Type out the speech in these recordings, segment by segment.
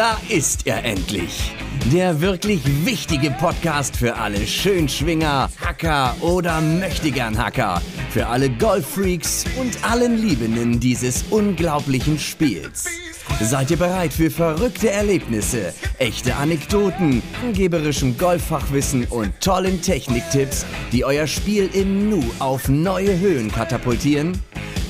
Da ist er endlich. Der wirklich wichtige Podcast für alle Schönschwinger, Hacker oder Möchtegern Hacker. Für alle Golffreaks und allen Liebenden dieses unglaublichen Spiels. Seid ihr bereit für verrückte Erlebnisse, echte Anekdoten, angeberischem Golffachwissen und tollen Techniktipps, die euer Spiel im Nu auf neue Höhen katapultieren?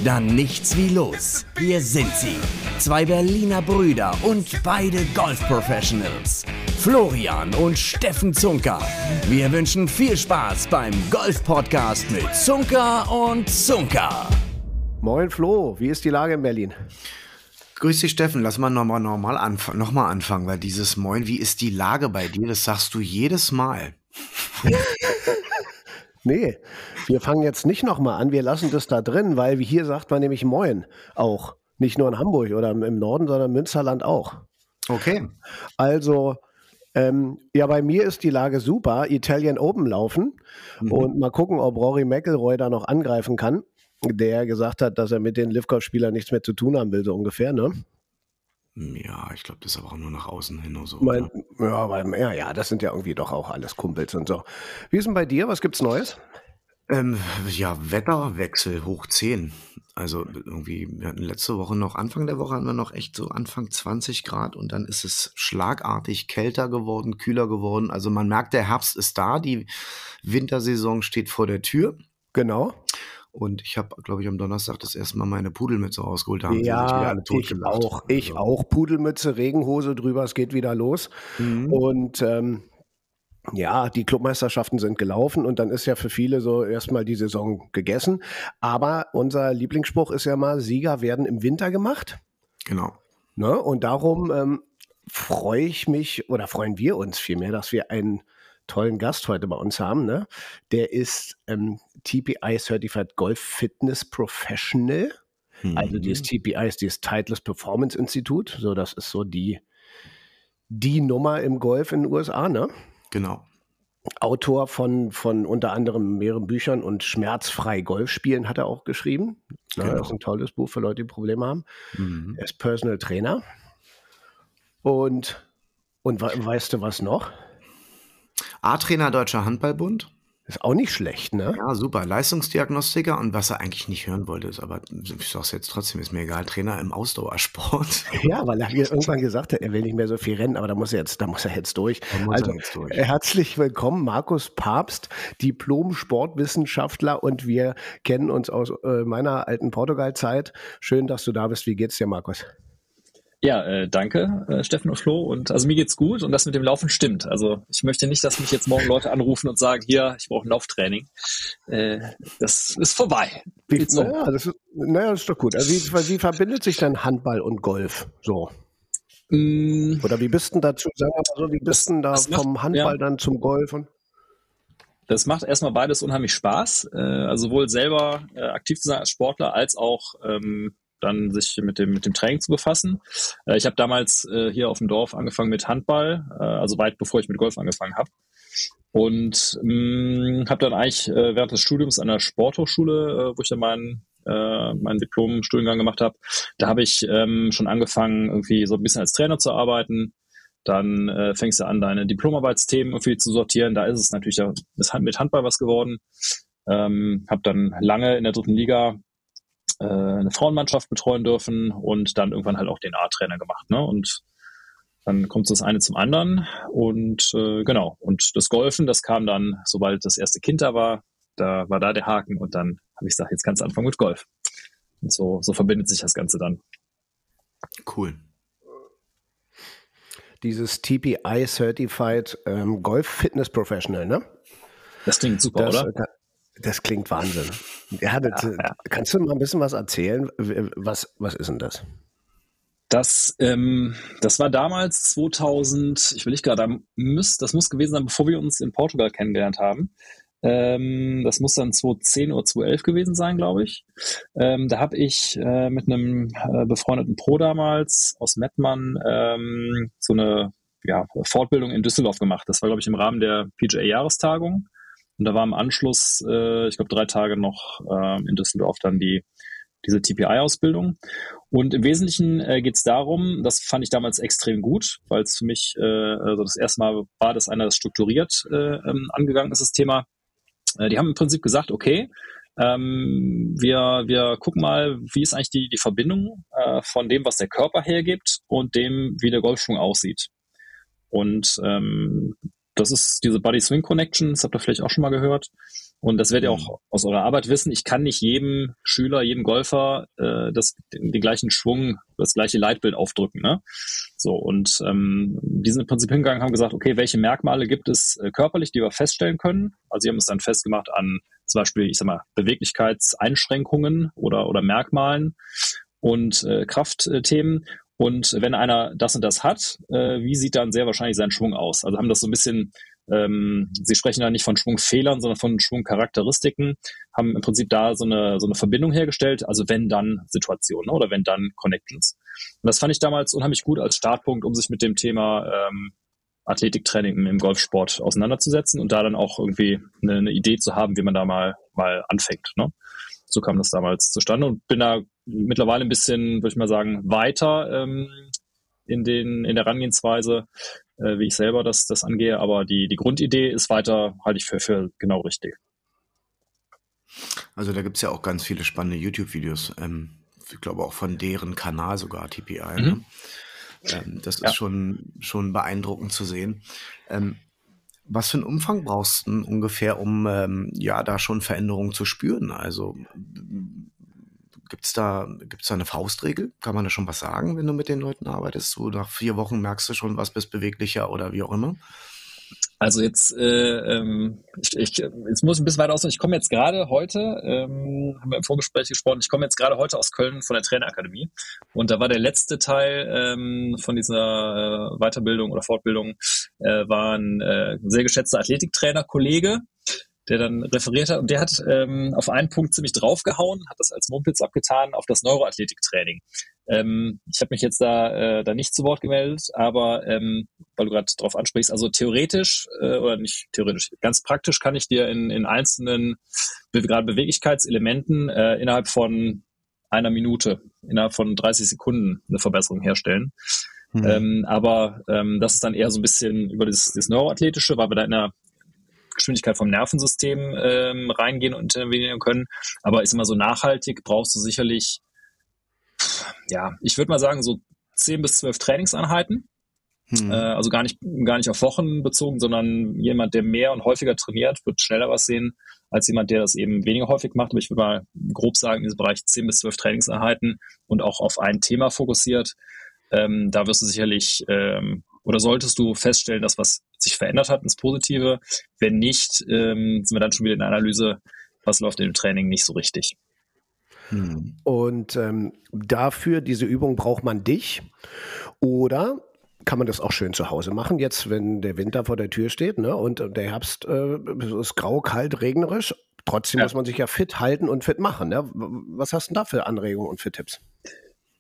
Dann nichts wie los. Hier sind sie. Zwei Berliner Brüder und beide Golf-Professionals. Florian und Steffen Zunker. Wir wünschen viel Spaß beim Golf-Podcast mit Zunker und Zunker. Moin Flo, wie ist die Lage in Berlin? Grüß dich, Steffen. Lass mal nochmal normal anf noch mal anfangen, weil dieses Moin, wie ist die Lage bei dir? Das sagst du jedes Mal. nee, wir fangen jetzt nicht nochmal an. Wir lassen das da drin, weil hier sagt man nämlich Moin auch. Nicht nur in Hamburg oder im Norden, sondern im Münsterland auch. Okay. Also, ähm, ja, bei mir ist die Lage super. Italian Open laufen mhm. und mal gucken, ob Rory McIlroy da noch angreifen kann, der gesagt hat, dass er mit den Livkov-Spielern nichts mehr zu tun haben will, so ungefähr, ne? Ja, ich glaube, das ist aber auch nur nach außen hin oder so. Mein, ja, weil, ja, ja, das sind ja irgendwie doch auch alles Kumpels und so. Wie ist denn bei dir? Was gibt's Neues? Ähm, ja, Wetterwechsel hoch 10. Also irgendwie, wir hatten letzte Woche noch, Anfang der Woche hatten wir noch echt so Anfang 20 Grad und dann ist es schlagartig kälter geworden, kühler geworden. Also man merkt, der Herbst ist da, die Wintersaison steht vor der Tür. Genau. Und ich habe, glaube ich, am Donnerstag das erste Mal meine Pudelmütze rausgeholt. haben ja, ich auch. Ich also. auch. Pudelmütze, Regenhose drüber, es geht wieder los. Mhm. Und ähm, ja, die Clubmeisterschaften sind gelaufen und dann ist ja für viele so erstmal die Saison gegessen. Aber unser Lieblingsspruch ist ja mal, Sieger werden im Winter gemacht. Genau. Ne? Und darum ähm, freue ich mich oder freuen wir uns vielmehr, dass wir einen tollen Gast heute bei uns haben. Ne? Der ist ähm, TPI Certified Golf Fitness Professional. Mhm. Also dieses TPI ist dieses Titleist Performance Institute. So, das ist so die, die Nummer im Golf in den USA, ne? Genau. Autor von, von unter anderem mehreren Büchern und Schmerzfrei Golf spielen hat er auch geschrieben. Genau. Das ist ein tolles Buch für Leute, die Probleme haben. Mhm. Er ist Personal Trainer. Und, und weißt du was noch? A-Trainer Deutscher Handballbund. Ist auch nicht schlecht, ne? Ja, super. Leistungsdiagnostiker und was er eigentlich nicht hören wollte, ist aber, ich sag's jetzt trotzdem, ist mir egal, Trainer im Ausdauersport. Ja, weil er irgendwann gesagt hat, er will nicht mehr so viel rennen, aber da muss er jetzt, da muss er jetzt durch. also, jetzt durch. herzlich willkommen, Markus Papst, Diplom-Sportwissenschaftler und wir kennen uns aus äh, meiner alten Portugal-Zeit. Schön, dass du da bist. Wie geht's dir, Markus? Ja, äh, danke, äh, Steffen und Flo. Und also mir geht's gut und das mit dem Laufen stimmt. Also ich möchte nicht, dass mich jetzt morgen Leute anrufen und sagen, hier, ich brauche ein Lauftraining. Äh, das ist vorbei. Wie, so. naja, das ist, naja, das ist doch gut. Also wie, wie verbindet sich denn Handball und Golf so? Mm. Oder wie bist du dazu, sagen wir mal so, wie bist du da vom macht, Handball ja. dann zum Golf? Und das macht erstmal beides unheimlich Spaß. Äh, also sowohl selber äh, aktiv zu sein als Sportler, als auch ähm, dann sich mit dem, mit dem Training zu befassen. Äh, ich habe damals äh, hier auf dem Dorf angefangen mit Handball, äh, also weit bevor ich mit Golf angefangen habe. Und mm, habe dann eigentlich äh, während des Studiums an der Sporthochschule, äh, wo ich dann meinen äh, meinen Diplom-Studiengang gemacht habe, da habe ich ähm, schon angefangen, irgendwie so ein bisschen als Trainer zu arbeiten. Dann äh, fängst du an, deine Diplomarbeitsthemen irgendwie zu sortieren. Da ist es natürlich ja, ist mit Handball was geworden. Ähm, habe dann lange in der dritten Liga äh, eine Frauenmannschaft betreuen dürfen und dann irgendwann halt auch den A-Trainer gemacht. Ne? Und dann kommt das eine zum anderen und äh, genau. Und das Golfen, das kam dann, sobald das erste Kind da war, da war da der Haken und dann habe ich gesagt, jetzt kannst du anfangen mit Golf. Und so, so verbindet sich das Ganze dann. Cool. Dieses TPI Certified ähm, Golf Fitness Professional, ne? Das klingt super, das, oder? Das klingt Wahnsinn. Ja, das, ja, ja. Kannst du mal ein bisschen was erzählen? Was, was ist denn das? Das, ähm, das war damals 2000, ich will nicht gerade, das muss gewesen sein, bevor wir uns in Portugal kennengelernt haben. Ähm, das muss dann 2010 oder 2011 gewesen sein, glaube ich. Ähm, da habe ich äh, mit einem äh, befreundeten Pro damals aus Mettmann ähm, so eine ja, Fortbildung in Düsseldorf gemacht. Das war, glaube ich, im Rahmen der PGA-Jahrestagung. Und da war im Anschluss, äh, ich glaube, drei Tage noch äh, in Düsseldorf dann die diese TPI-Ausbildung. Und im Wesentlichen äh, geht es darum, das fand ich damals extrem gut, weil es für mich äh, also das erste Mal war, dass einer das strukturiert äh, ähm, angegangen ist, das Thema. Äh, die haben im Prinzip gesagt, okay, ähm, wir, wir gucken mal, wie ist eigentlich die, die Verbindung äh, von dem, was der Körper hergibt und dem, wie der Golfschwung aussieht. Und ähm, das ist diese Body Swing Connection, das habt ihr vielleicht auch schon mal gehört. Und das werdet ihr auch mhm. aus eurer Arbeit wissen. Ich kann nicht jedem Schüler, jedem Golfer äh, das, den, den gleichen Schwung, das gleiche Leitbild aufdrücken. Ne? So, und ähm, die sind im Prinzip hingegangen, haben gesagt, okay, welche Merkmale gibt es äh, körperlich, die wir feststellen können? Also sie haben es dann festgemacht an zum Beispiel, ich sag mal, Beweglichkeitseinschränkungen oder, oder Merkmalen und äh, Kraftthemen. Und wenn einer das und das hat, äh, wie sieht dann sehr wahrscheinlich sein Schwung aus? Also haben das so ein bisschen ähm, sie sprechen da nicht von Schwungfehlern, sondern von Schwungcharakteristiken, haben im Prinzip da so eine, so eine Verbindung hergestellt, also wenn dann Situationen ne, oder wenn dann Connections. Und das fand ich damals unheimlich gut als Startpunkt, um sich mit dem Thema ähm, Athletiktraining im Golfsport auseinanderzusetzen und da dann auch irgendwie eine, eine Idee zu haben, wie man da mal, mal anfängt. Ne? So kam das damals zustande und bin da mittlerweile ein bisschen, würde ich mal sagen, weiter ähm, in, den, in der Herangehensweise, äh, wie ich selber das, das angehe. Aber die, die Grundidee ist weiter, halte ich für, für genau richtig. Also da gibt es ja auch ganz viele spannende YouTube-Videos. Ähm, ich glaube auch von deren Kanal sogar, TPI. Mhm. Ne? Ähm, das ja. ist schon, schon beeindruckend zu sehen. Ähm, was für einen Umfang brauchst du ungefähr, um ähm, ja da schon Veränderungen zu spüren? Also Gibt es da, gibt's da eine Faustregel? Kann man da schon was sagen, wenn du mit den Leuten arbeitest? So nach vier Wochen merkst du schon, was bist beweglicher oder wie auch immer? Also jetzt, äh, ähm, ich, ich, jetzt muss ich ein bisschen weiter aus. Ich komme jetzt gerade heute, ähm, haben wir im Vorgespräch gesprochen, ich komme jetzt gerade heute aus Köln von der Trainerakademie. Und da war der letzte Teil ähm, von dieser äh, Weiterbildung oder Fortbildung, äh, war ein äh, sehr geschätzter Athletiktrainer, Kollege, der dann referiert hat. Und der hat ähm, auf einen Punkt ziemlich draufgehauen, hat das als Mumpitz abgetan auf das Neuroathletiktraining. Ähm, ich habe mich jetzt da, äh, da nicht zu Wort gemeldet, aber ähm, weil du gerade drauf ansprichst, also theoretisch äh, oder nicht theoretisch, ganz praktisch kann ich dir in, in einzelnen gerade Beweglichkeitselementen äh, innerhalb von einer Minute, innerhalb von 30 Sekunden eine Verbesserung herstellen. Mhm. Ähm, aber ähm, das ist dann eher so ein bisschen über das, das Neuroathletische, weil wir da in einer Geschwindigkeit vom Nervensystem ähm, reingehen und intervenieren können. Aber ist immer so nachhaltig, brauchst du sicherlich, ja, ich würde mal sagen, so zehn bis zwölf Trainingseinheiten. Hm. Äh, also gar nicht, gar nicht auf Wochen bezogen, sondern jemand, der mehr und häufiger trainiert, wird schneller was sehen als jemand, der das eben weniger häufig macht. Aber ich würde mal grob sagen, in diesem Bereich zehn bis zwölf Trainingseinheiten und auch auf ein Thema fokussiert. Ähm, da wirst du sicherlich ähm, oder solltest du feststellen, dass was sich verändert hat ins Positive? Wenn nicht, ähm, sind wir dann schon wieder in der Analyse, was läuft in dem Training nicht so richtig. Hm. Und ähm, dafür, diese Übung, braucht man dich oder kann man das auch schön zu Hause machen, jetzt, wenn der Winter vor der Tür steht ne, und der Herbst äh, ist grau, kalt, regnerisch. Trotzdem ja. muss man sich ja fit halten und fit machen. Ne? Was hast du denn da für Anregungen und für Tipps?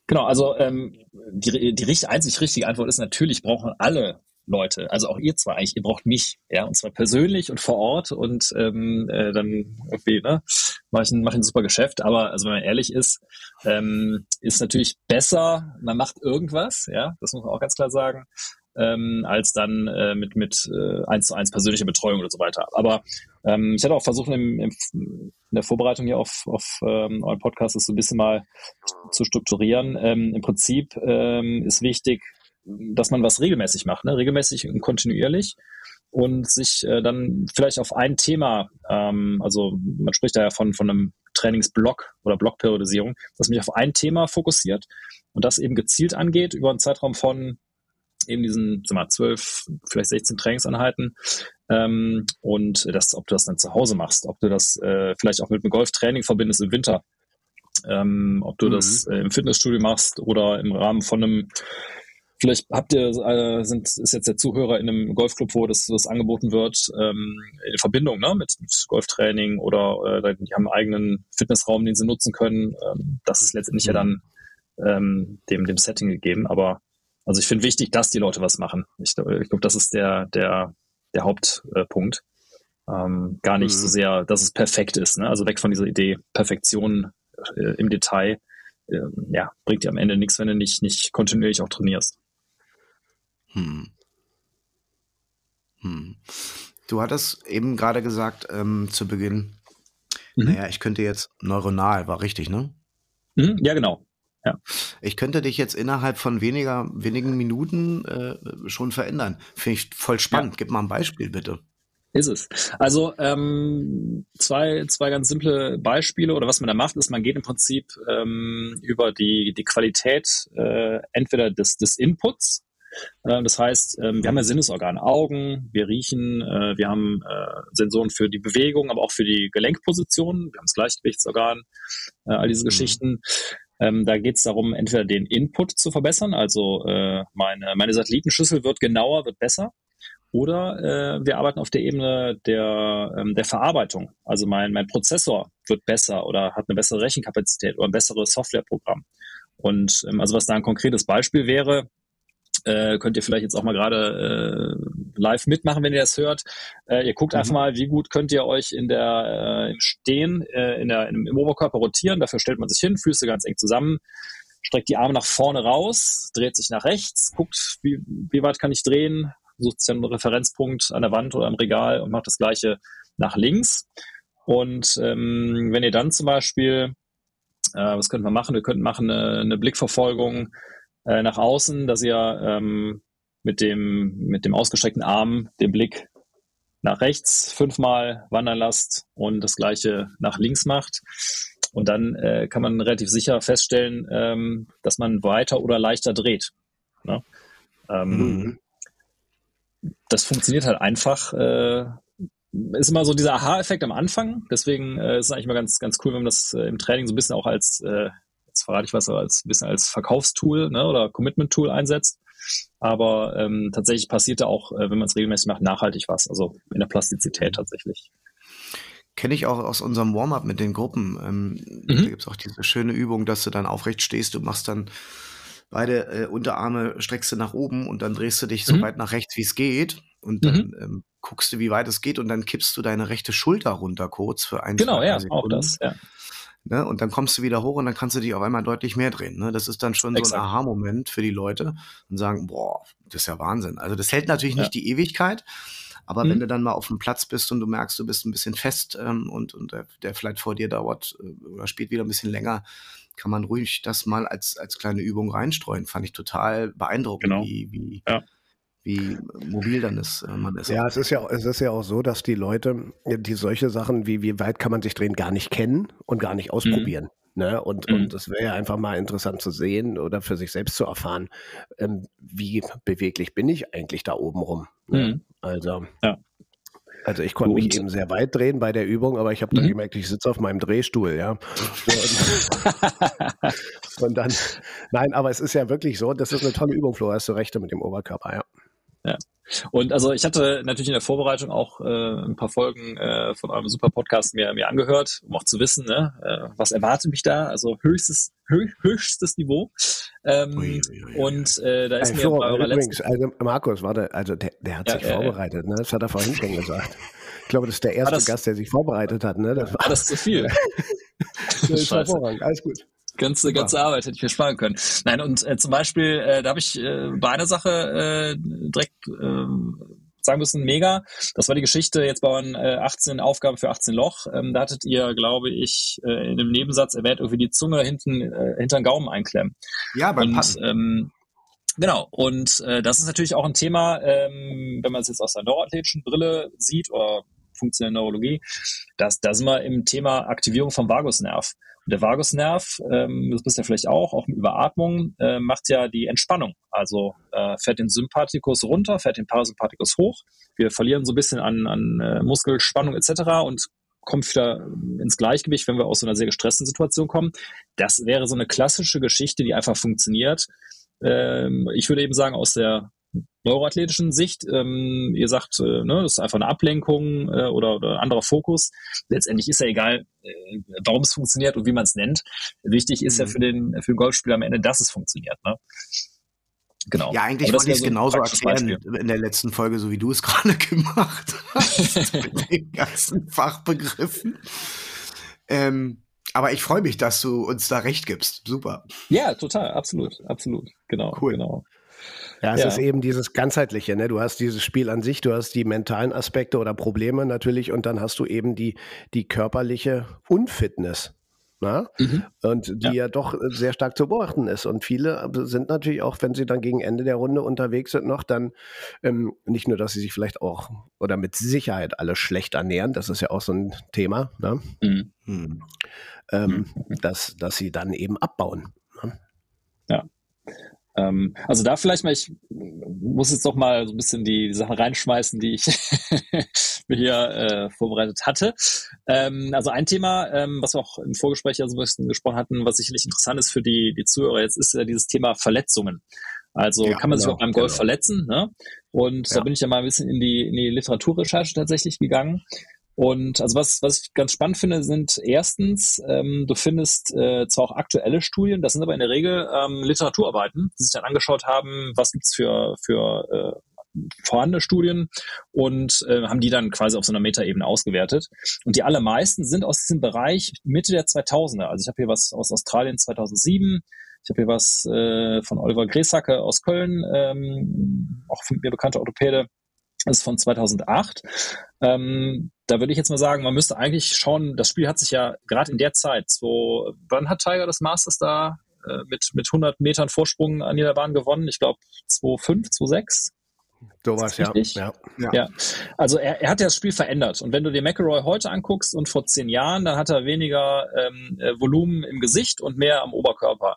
Genau, also ähm, die, die einzig richtige Antwort ist natürlich, brauchen alle Leute, also auch ihr zwar eigentlich, ihr braucht mich, ja, und zwar persönlich und vor Ort und ähm, äh, dann irgendwie, ne, mache ich, ein, mach ich ein super Geschäft, aber also wenn man ehrlich ist, ähm, ist natürlich besser, man macht irgendwas, ja, das muss man auch ganz klar sagen, ähm, als dann äh, mit mit äh, eins zu eins persönlicher Betreuung oder so weiter. Aber ähm, ich hatte auch versucht, im, im, in der Vorbereitung hier auf, auf ähm, euren Podcast das so ein bisschen mal zu strukturieren. Ähm, Im Prinzip ähm, ist wichtig, dass man was regelmäßig macht, ne? regelmäßig und kontinuierlich und sich äh, dann vielleicht auf ein Thema, ähm, also man spricht da ja von, von einem Trainingsblock oder Blockperiodisierung, dass man sich auf ein Thema fokussiert und das eben gezielt angeht über einen Zeitraum von eben diesen sag mal, 12, vielleicht 16 Trainingseinheiten. Ähm, und das, ob du das dann zu Hause machst, ob du das äh, vielleicht auch mit einem Golftraining verbindest im Winter, ähm, ob du mhm. das äh, im Fitnessstudio machst oder im Rahmen von einem Vielleicht habt ihr, äh, sind, ist jetzt der Zuhörer in einem Golfclub, wo das, das angeboten wird, ähm, in Verbindung ne, mit, mit Golftraining oder äh, die haben einen eigenen Fitnessraum, den sie nutzen können. Ähm, das ist letztendlich mhm. ja dann ähm, dem, dem Setting gegeben. Aber also ich finde wichtig, dass die Leute was machen. Ich, ich glaube, das ist der, der, der Hauptpunkt. Ähm, gar nicht mhm. so sehr, dass es perfekt ist. Ne? Also weg von dieser Idee Perfektion äh, im Detail äh, ja, bringt dir am Ende nichts, wenn du nicht, nicht kontinuierlich auch trainierst. Hm. Hm. Du hattest eben gerade gesagt ähm, zu Beginn, mhm. naja, ich könnte jetzt neuronal, war richtig, ne? Mhm, ja, genau. Ja. Ich könnte dich jetzt innerhalb von weniger, wenigen Minuten äh, schon verändern. Finde ich voll spannend. Ja. Gib mal ein Beispiel, bitte. Ist es. Also ähm, zwei, zwei ganz simple Beispiele oder was man da macht, ist, man geht im Prinzip ähm, über die, die Qualität äh, entweder des, des Inputs, das heißt, ähm, wir haben ja Sinnesorgane, Augen, wir riechen, äh, wir haben äh, Sensoren für die Bewegung, aber auch für die Gelenkposition, wir haben das Gleichgewichtsorgan, äh, all diese mhm. Geschichten. Ähm, da geht es darum, entweder den Input zu verbessern, also äh, meine, meine Satellitenschüssel wird genauer, wird besser. Oder äh, wir arbeiten auf der Ebene der, ähm, der Verarbeitung. Also mein, mein Prozessor wird besser oder hat eine bessere Rechenkapazität oder ein besseres Softwareprogramm. Und ähm, also was da ein konkretes Beispiel wäre, äh, könnt ihr vielleicht jetzt auch mal gerade äh, live mitmachen, wenn ihr das hört. Äh, ihr guckt mhm. einfach mal, wie gut könnt ihr euch in der äh, im Stehen, äh, in der, im, im Oberkörper rotieren. Dafür stellt man sich hin, Füße ganz eng zusammen, streckt die Arme nach vorne raus, dreht sich nach rechts, guckt, wie, wie weit kann ich drehen, sucht sich einen Referenzpunkt an der Wand oder im Regal und macht das gleiche nach links. Und ähm, wenn ihr dann zum Beispiel, äh, was könnten wir machen? Wir könnten machen eine, eine Blickverfolgung äh, nach außen, dass ihr ähm, mit, dem, mit dem ausgestreckten Arm den Blick nach rechts fünfmal wandern lasst und das gleiche nach links macht. Und dann äh, kann man relativ sicher feststellen, ähm, dass man weiter oder leichter dreht. Ne? Ähm, mhm. Das funktioniert halt einfach. Äh, ist immer so dieser Aha-Effekt am Anfang. Deswegen äh, ist es eigentlich mal ganz, ganz cool, wenn man das äh, im Training so ein bisschen auch als äh, jetzt verrate ich was, als ein bisschen als Verkaufstool ne, oder Commitment-Tool einsetzt. Aber ähm, tatsächlich passiert da auch, äh, wenn man es regelmäßig macht, nachhaltig was, also in der Plastizität tatsächlich. Kenne ich auch aus unserem Warm-up mit den Gruppen. Ähm, mhm. Da gibt es auch diese schöne Übung, dass du dann aufrecht stehst, du machst dann beide äh, Unterarme streckst du nach oben und dann drehst du dich mhm. so weit nach rechts, wie es geht. Und dann mhm. ähm, guckst du, wie weit es geht und dann kippst du deine rechte Schulter runter kurz für ein, Genau, ja, auch das, ja. Ne? Und dann kommst du wieder hoch und dann kannst du dich auf einmal deutlich mehr drehen. Ne? Das ist dann schon Exakt. so ein Aha-Moment für die Leute und sagen, boah, das ist ja Wahnsinn. Also das hält natürlich ja. nicht die Ewigkeit, aber mhm. wenn du dann mal auf dem Platz bist und du merkst, du bist ein bisschen fest ähm, und, und der, der vielleicht vor dir dauert äh, oder spielt wieder ein bisschen länger, kann man ruhig das mal als, als kleine Übung reinstreuen. Fand ich total beeindruckend, genau. wie, wie, ja wie mobil dann ist, äh, man ist. Ja, es ist ja, es ist ja auch so, dass die Leute, die solche Sachen wie wie weit kann man sich drehen, gar nicht kennen und gar nicht mhm. ausprobieren. Mhm. Ne? Und, mhm. und es wäre ja einfach mal interessant zu sehen oder für sich selbst zu erfahren, ähm, wie beweglich bin ich eigentlich da oben rum. Ne? Mhm. Also, ja. also ich konnte mich eben sehr weit drehen bei der Übung, aber ich habe dann mhm. gemerkt, ich sitze auf meinem Drehstuhl, ja. und dann, nein, aber es ist ja wirklich so, das ist eine tolle Übung, Flo, hast du recht mit dem Oberkörper, ja. Ja. Und also ich hatte natürlich in der Vorbereitung auch äh, ein paar Folgen äh, von eurem super Podcast mir, mir angehört, um auch zu wissen, ne, äh, was erwartet mich da. Also höchstes, hö höchstes Niveau. Ähm, ui, ui, ui, und äh, da ist also, mir bei eurer übrigens, also Markus, warte, also der, der hat ja, sich vorbereitet, ne? Das hat er vorhin schon gesagt. Ich glaube, das ist der erste das, Gast, der sich vorbereitet hat, ne? Das war, war das zu viel. das ist hervorragend, alles gut. Ganze, ganze ja. Arbeit hätte ich mir sparen können. Nein, und äh, zum Beispiel, äh, da habe ich äh, bei einer Sache äh, direkt äh, sagen müssen, mega. Das war die Geschichte jetzt bei euren äh, 18 Aufgaben für 18 Loch. Ähm, da hattet ihr, glaube ich, äh, in dem Nebensatz erwähnt, irgendwie die Zunge hinten äh, hinter den Gaumen einklemmen. Ja, beim und, ähm, Genau, und äh, das ist natürlich auch ein Thema, ähm, wenn man es jetzt aus der neuroathletischen Brille sieht oder funktionelle Neurologie, dass da sind wir im Thema Aktivierung vom Vagusnerv. Der Vagusnerv, ähm, das wisst ihr vielleicht auch, auch mit Überatmung, äh, macht ja die Entspannung. Also äh, fährt den Sympathikus runter, fährt den Parasympathikus hoch. Wir verlieren so ein bisschen an, an äh, Muskelspannung etc. und kommen wieder ins Gleichgewicht, wenn wir aus so einer sehr gestressten Situation kommen. Das wäre so eine klassische Geschichte, die einfach funktioniert. Ähm, ich würde eben sagen, aus der neuroathletischen Sicht. Ähm, ihr sagt, äh, ne, das ist einfach eine Ablenkung äh, oder, oder anderer Fokus. Letztendlich ist ja egal, äh, warum es funktioniert und wie man es nennt. Wichtig ist mhm. ja für den, für den Golfspieler am Ende, dass es funktioniert. Ne? Genau. Ja, eigentlich wollte ich es so genauso erklären Beispiel. in der letzten Folge, so wie du es gerade gemacht hast, mit den ganzen Fachbegriffen. Ähm, Aber ich freue mich, dass du uns da recht gibst. Super. Ja, total, absolut, absolut. Genau, Cool. genau. Ja, es Ja. ist eben dieses ganzheitliche, ne? Du hast dieses Spiel an sich, du hast die mentalen Aspekte oder Probleme natürlich und dann hast du eben die, die körperliche Unfitness. Na? Mhm. Und die ja. Ja. doch sehr stark zu beobachten ist. Und viele sind natürlich auch, wenn sie dann gegen Ende der Runde unterwegs sind, noch dann ähm, nicht nur, dass sie sich vielleicht auch oder mit Sicherheit alle schlecht ernähren, das ist ja auch so ein Thema, ne? Mhm. Hm. ähm, dass, dass sie dann eben abbauen. Ähm, also da vielleicht mal, ich muss jetzt doch mal so ein bisschen die, die Sachen reinschmeißen, die ich mir hier äh, vorbereitet hatte. Ähm, also ein Thema, ähm, was wir auch im Vorgespräch ja so ein bisschen gesprochen hatten, was sicherlich interessant ist für die, die Zuhörer jetzt, ist ja dieses Thema Verletzungen. Also Ja, kann man sich genau, auch beim Golf genau. verletzen, ne? Und da Ja. bin ich ja mal ein bisschen in die, in die Literaturrecherche tatsächlich gegangen. Und also was, was ich ganz spannend finde, sind erstens, ähm, du findest äh, zwar auch aktuelle Studien, das sind aber in der Regel ähm, Literaturarbeiten, die sich dann angeschaut haben, was gibt's für, für äh, vorhandene Studien und äh, haben die dann quasi auf so einer Metaebene ausgewertet. Und die allermeisten sind aus diesem Bereich Mitte der 2000er. Also ich habe hier was aus Australien 2007, ich habe hier was äh, von Oliver Gresacke aus Köln, ähm, auch von mir bekannter Orthopäde, ist von 2008. Ähm, da würde ich jetzt mal sagen, man müsste eigentlich schauen, das Spiel hat sich ja gerade in der Zeit, so, wann hat Tiger das Masters da äh, mit, mit 100 Metern Vorsprung an jeder Bahn gewonnen? Ich glaube 2,5, 2,6. Sowas, ja. ja. Ja, also er, er hat ja das Spiel verändert. Und wenn du dir McElroy heute anguckst und vor zehn Jahren, dann hat er weniger ähm, äh, Volumen im Gesicht und mehr am Oberkörper.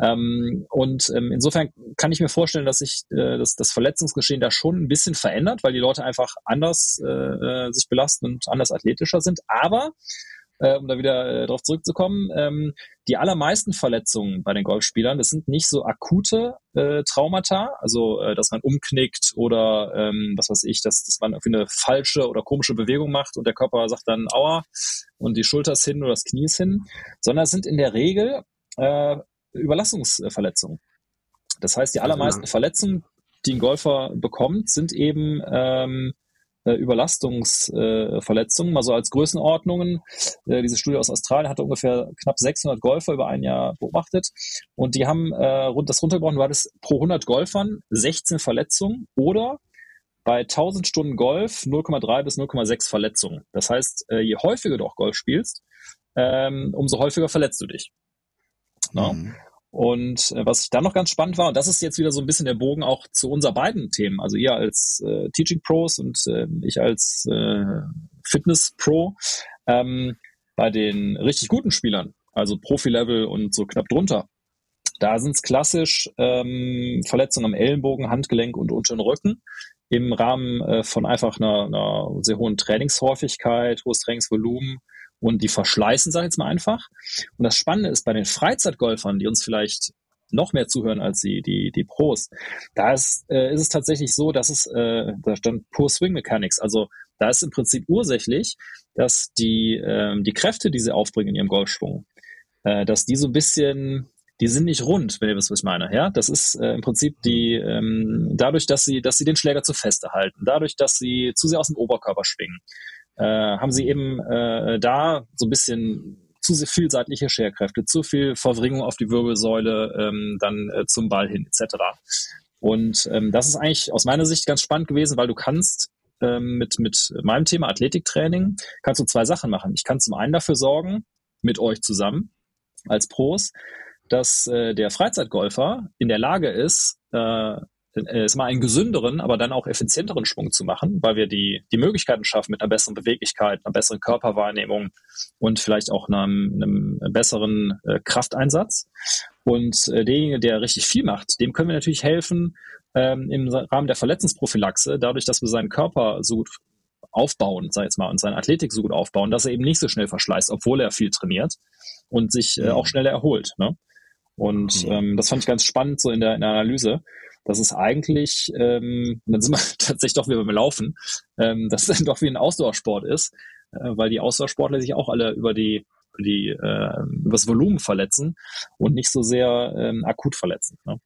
Ähm, und ähm, insofern kann ich mir vorstellen, dass sich äh, das, das Verletzungsgeschehen da schon ein bisschen verändert, weil die Leute einfach anders äh, äh, sich belasten und anders athletischer sind. Aber äh, um da wieder äh, drauf zurückzukommen, ähm, die allermeisten Verletzungen bei den Golfspielern, das sind nicht so akute äh, Traumata, also äh, dass man umknickt oder ähm, was weiß ich, dass, dass man irgendwie eine falsche oder komische Bewegung macht und der Körper sagt dann Aua und die Schulter ist hin oder das Knie ist hin, sondern es sind in der Regel äh, Überlastungsverletzungen. Das heißt, die allermeisten Verletzungen, die ein Golfer bekommt, sind eben ähm, äh, Überlastungsverletzungen, mal so als Größenordnungen. Äh, diese Studie aus Australien hatte ungefähr knapp 600 Golfer über ein Jahr beobachtet und die haben äh, das runtergebrochen, war das pro 100 Golfern 16 Verletzungen oder bei 1000 Stunden Golf 0,3 bis 0,6 Verletzungen. Das heißt, äh, je häufiger du auch Golf spielst, ähm, umso häufiger verletzt du dich. Ne? Mhm. Und äh, was dann noch ganz spannend war, und das ist jetzt wieder so ein bisschen der Bogen auch zu unser beiden Themen, also ihr als äh, Teaching Pros und äh, ich als äh, Fitness Pro, ähm, bei den richtig guten Spielern, also Profi-Level und so knapp drunter, da sind es klassisch ähm, Verletzungen am Ellenbogen, Handgelenk und unteren Rücken im Rahmen äh, von einfach einer, einer sehr hohen Trainingshäufigkeit, hohes Trainingsvolumen und die verschleißen, sage ich jetzt mal einfach. Und das Spannende ist bei den Freizeitgolfern, die uns vielleicht noch mehr zuhören als die, die, die Pros, da ist, äh, ist es tatsächlich so, dass es, äh, da stand Pure Swing Mechanics, also da ist im Prinzip ursächlich, dass die, ähm, die Kräfte, die sie aufbringen in ihrem Golfschwung, äh, dass die so ein bisschen, die sind nicht rund, wenn ihr wisst, was ich meine. Ja, das ist äh, im Prinzip die, ähm, dadurch, dass sie, dass sie den Schläger zu feste halten, dadurch, dass sie zu sehr aus dem Oberkörper schwingen, äh, haben sie eben äh, da so ein bisschen zu viel seitliche Scherkräfte, zu viel Verwringung auf die Wirbelsäule, ähm, dann äh, zum Ball hin, etc. Und ähm, das ist eigentlich aus meiner Sicht ganz spannend gewesen, weil du kannst ähm, mit, mit meinem Thema Athletiktraining, kannst du zwei Sachen machen. Ich kann zum einen dafür sorgen, mit euch zusammen als Pros, dass äh, der Freizeitgolfer in der Lage ist, äh, äh, ist mal einen gesünderen, aber dann auch effizienteren Schwung zu machen, weil wir die, die Möglichkeiten schaffen mit einer besseren Beweglichkeit, einer besseren Körperwahrnehmung und vielleicht auch einem, einem besseren äh, Krafteinsatz. Und äh, derjenige, der richtig viel macht, dem können wir natürlich helfen ähm, im Rahmen der Verletzungsprophylaxe, dadurch, dass wir seinen Körper so gut aufbauen, sag ich jetzt mal, und seine Athletik so gut aufbauen, dass er eben nicht so schnell verschleißt, obwohl er viel trainiert und sich äh, auch schneller erholt. Ne? Und Mhm. ähm, das fand ich ganz spannend so in der, in der Analyse, dass es eigentlich, ähm, dann sind wir tatsächlich doch wieder beim Laufen, ähm, dass es dann doch wie ein Ausdauersport ist, äh, weil die Ausdauersportler sich auch alle über die über die äh, übers Volumen verletzen und nicht so sehr ähm, akut verletzen. Ne?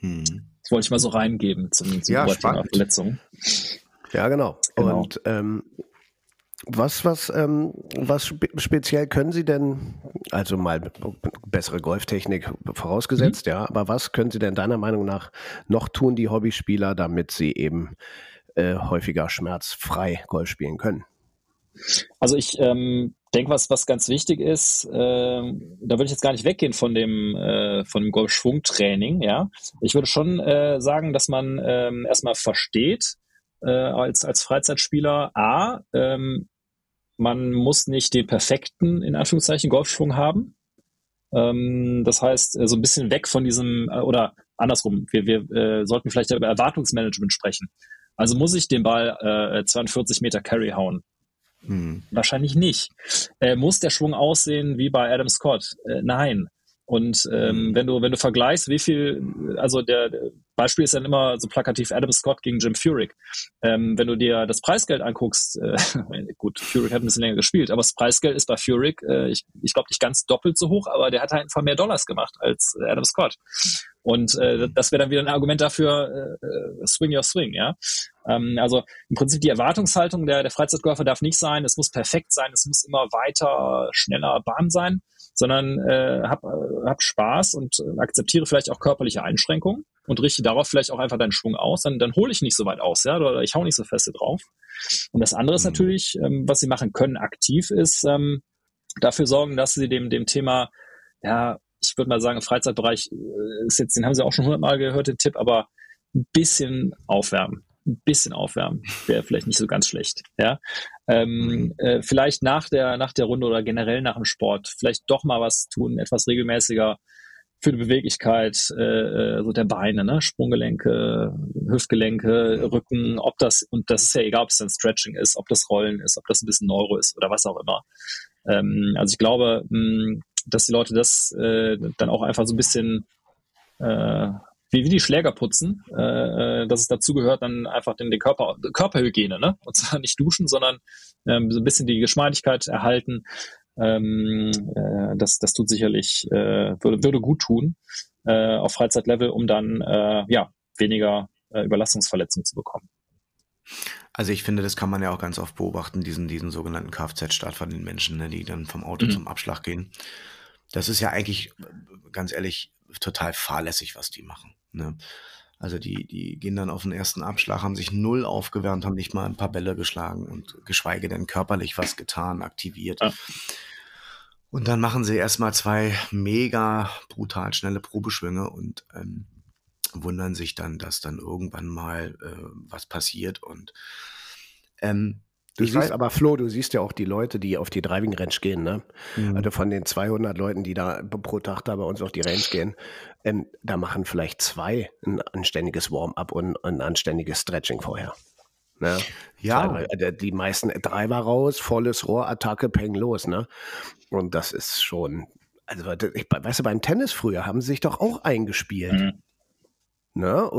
Hm. Das wollte ich mal so reingeben zum, zum Ja, Oberthema spannend. Verletzungen. Ja, genau. Genau. Und ähm, Was, was, ähm, was spe speziell können Sie denn, also mal bessere Golftechnik vorausgesetzt, mhm. ja, aber was können Sie denn deiner Meinung nach noch tun, die Hobbyspieler, damit sie eben äh, häufiger schmerzfrei Golf spielen können? Also ich ähm, denke, was, was ganz wichtig ist, äh, da würde ich jetzt gar nicht weggehen von dem, äh, von dem Golfschwungtraining, ja. Ich würde schon äh, sagen, dass man ähm, erstmal versteht, äh, als, als Freizeitspieler, A, ähm, man muss nicht den perfekten, in Anführungszeichen, Golfschwung haben. Ähm, das heißt, äh, so ein bisschen weg von diesem, äh, oder andersrum, wir, wir äh, sollten vielleicht über Erwartungsmanagement sprechen. Also muss ich den Ball äh, 42 Meter Carry hauen? Hm. Wahrscheinlich nicht. Äh, muss der Schwung aussehen wie bei Adam Scott? Äh, nein. Und ähm, hm. wenn du wenn du vergleichst, wie viel, also der, der Beispiel ist dann immer so plakativ Adam Scott gegen Jim Furyk. Ähm, wenn du dir das Preisgeld anguckst, äh, gut, Furyk hat ein bisschen länger gespielt, aber das Preisgeld ist bei Furyk, äh, ich, ich glaube nicht ganz doppelt so hoch, aber der hat halt einfach mehr Dollars gemacht als Adam Scott. Und äh, das wäre dann wieder ein Argument dafür, äh, swing your swing, ja. Ähm, also im Prinzip die Erwartungshaltung der, der Freizeitgolfer darf nicht sein, es muss perfekt sein, es muss immer weiter, schneller, Bahn sein, sondern äh, hab, hab Spaß und äh, akzeptiere vielleicht auch körperliche Einschränkungen und richte darauf vielleicht auch einfach deinen Schwung aus, dann, dann hole ich nicht so weit aus, ja, oder ich hau nicht so feste drauf. Und das andere ist mhm. natürlich, ähm, was sie machen können aktiv, ist ähm, dafür sorgen, dass sie dem, dem Thema, ja, ich würde mal sagen, im Freizeitbereich äh, ist jetzt, den haben sie auch schon hundertmal gehört, den Tipp, aber ein bisschen aufwärmen. Ein bisschen aufwärmen wäre vielleicht nicht so ganz schlecht. Ja, ähm, äh, vielleicht nach der nach der Runde oder generell nach dem Sport vielleicht doch mal was tun, etwas regelmäßiger für die Beweglichkeit äh, äh so der Beine, ne? Sprunggelenke, Hüftgelenke, Rücken, ob das und das ist ja egal, ob es dann Stretching ist, ob das Rollen ist, ob das ein bisschen Neuro ist oder was auch immer. Ähm, also ich glaube, mh, dass die Leute das äh, dann auch einfach so ein bisschen äh, wie, wie die Schläger putzen, äh, äh dass es dazu gehört, dann einfach den, den Körper, Körperhygiene, ne? Und zwar nicht duschen, sondern ähm, so ein bisschen die Geschmeidigkeit erhalten. Ähm, äh, das, das tut sicherlich, äh, würde, würde gut tun äh, auf Freizeitlevel, um dann äh, ja weniger äh, Überlastungsverletzungen zu bekommen. Also ich finde, das kann man ja auch ganz oft beobachten, diesen, diesen sogenannten Kfz-Start von den Menschen, ne, die dann vom Auto mhm. zum Abschlag gehen. Das ist ja eigentlich, ganz ehrlich, total fahrlässig, was die machen. Ne? Also die, die gehen dann auf den ersten Abschlag, haben sich null aufgewärmt, haben nicht mal ein paar Bälle geschlagen und geschweige denn körperlich was getan, aktiviert. Ja. Und dann machen sie erstmal zwei mega brutal schnelle Probeschwünge und ähm, wundern sich dann, dass dann irgendwann mal äh, was passiert. Und ähm, Du ich siehst weiß, aber, Flo, du siehst ja auch die Leute, die auf die Driving Range gehen, ne? Mhm. Also von den 200 Leuten, die da pro Tag da bei uns auf die Range gehen, ähm, da machen vielleicht zwei ein anständiges Warm-up und ein anständiges Stretching vorher. Ne? Ja. Zwei, die meisten Driver raus, volles Rohr, Attacke, Peng los, ne? Und das ist schon, also, ich, weißt du, beim Tennis früher haben sie sich doch auch eingespielt. Mhm. Ne?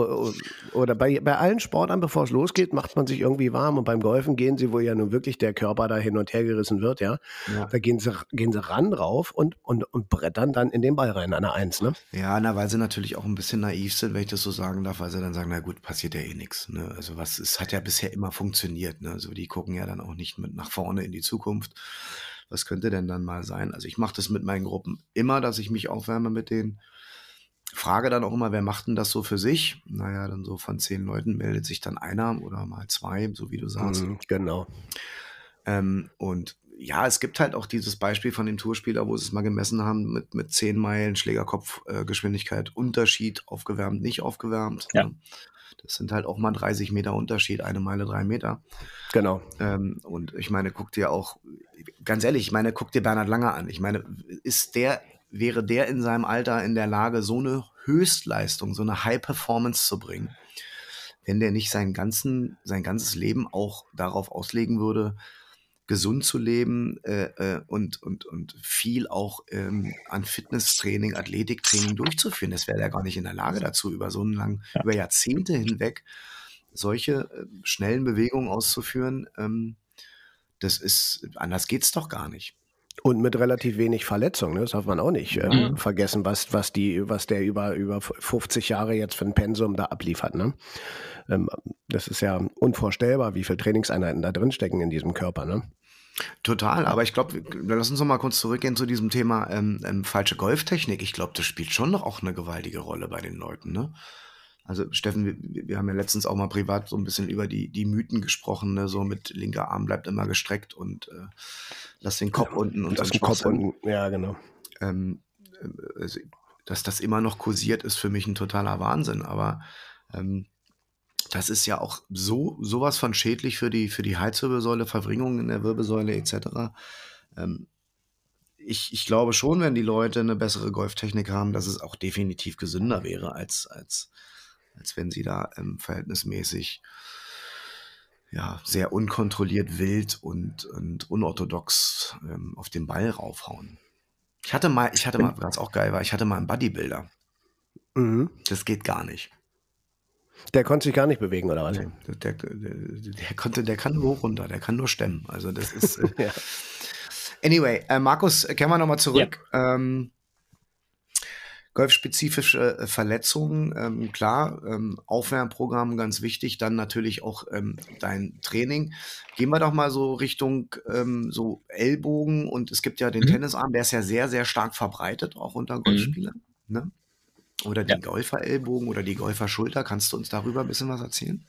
Oder bei, bei allen Sportarten, bevor es losgeht, macht man sich irgendwie warm. Und beim Golfen gehen sie, wo ja nun wirklich der Körper da hin und her gerissen wird, ja. ja. Da gehen sie, gehen sie ran drauf und, und, und brettern dann in den Ball rein, an der Eins, ne? Ja, na, weil sie natürlich auch ein bisschen naiv sind, wenn ich das so sagen darf, weil sie dann sagen, na gut, passiert ja eh nichts. Ne? Also was, es hat ja bisher immer funktioniert. Ne? Also die gucken ja dann auch nicht mit nach vorne in die Zukunft. Was könnte denn dann mal sein? Also ich mache das mit meinen Gruppen immer, dass ich mich aufwärme mit denen frage dann auch immer, wer macht denn das so für sich? Naja, dann so von zehn Leuten meldet sich dann einer oder mal zwei, so wie du sagst. Mhm, genau. Ähm, und ja, es gibt halt auch dieses Beispiel von dem Tourspieler, wo sie es mal gemessen haben, mit, mit zehn Meilen Schlägerkopfgeschwindigkeit, äh, Unterschied, aufgewärmt, nicht aufgewärmt. Ja. Das sind halt auch mal 30 Meter Unterschied, eine Meile drei Meter. Genau. Ähm, und ich meine, guck dir auch, ganz ehrlich, ich meine, guck dir Bernhard Langer an. Ich meine, ist der wäre der in seinem Alter in der Lage, so eine Höchstleistung, so eine High Performance zu bringen, wenn der nicht seinen ganzen, sein ganzes Leben auch darauf auslegen würde, gesund zu leben äh, äh, und, und, und viel auch ähm, an Fitnesstraining, Athletiktraining durchzuführen. Das wäre er gar nicht in der Lage dazu, über so einen langen, ja. über Jahrzehnte hinweg solche äh, schnellen Bewegungen auszuführen. Ähm, das ist, anders geht's doch gar nicht. Und mit relativ wenig Verletzungen, ne? das darf man auch nicht äh, mhm. vergessen, was, was, die, was der über, über 50 Jahre jetzt für ein Pensum da abliefert. Ne? Ähm, das ist ja unvorstellbar, wie viele Trainingseinheiten da drin stecken in diesem Körper. Ne? Total, aber ich glaube, lass uns noch mal kurz zurückgehen zu diesem Thema ähm, ähm, falsche Golftechnik. Ich glaube, das spielt schon noch auch eine gewaltige Rolle bei den Leuten, ne? Also Steffen, wir, wir haben ja letztens auch mal privat so ein bisschen über die, die Mythen gesprochen, ne? so mit linker Arm bleibt immer gestreckt und äh, lass den Kopf ja, unten und lass den Kopf unten, ja genau. Ähm, äh, also, dass das immer noch kursiert, ist für mich ein totaler Wahnsinn, aber ähm, das ist ja auch so sowas von schädlich für die, für die Heizwirbelsäule, Verwringungen in der Wirbelsäule etc. Ähm, ich, ich glaube schon, wenn die Leute eine bessere Golftechnik haben, dass es auch definitiv gesünder wäre, als, als, als wenn sie da ähm, verhältnismäßig ja, sehr unkontrolliert wild und, und unorthodox ähm, auf den Ball raufhauen. Ich hatte mal, ich hatte mal, was auch geil war, ich hatte mal einen Bodybuilder. Mhm. Das geht gar nicht. Der konnte sich gar nicht bewegen, oder was? Der, der, der, konnte, der kann nur hoch runter, der kann nur stemmen. Also das ist. Äh ja. Anyway, äh, Markus, kehren wir nochmal zurück. Ja. Ähm, Golfspezifische äh, Verletzungen, ähm, klar, ähm, Aufwärmprogramm ganz wichtig, dann natürlich auch ähm, dein Training. Gehen wir doch mal so Richtung ähm, so Ellbogen und es gibt ja den mhm. Tennisarm, der ist ja sehr, sehr stark verbreitet, auch unter mhm. Golfspielern. Mhm. Ne? Oder den ja. Golferellbogen oder die Golferschulter. Kannst du uns darüber ein bisschen was erzählen?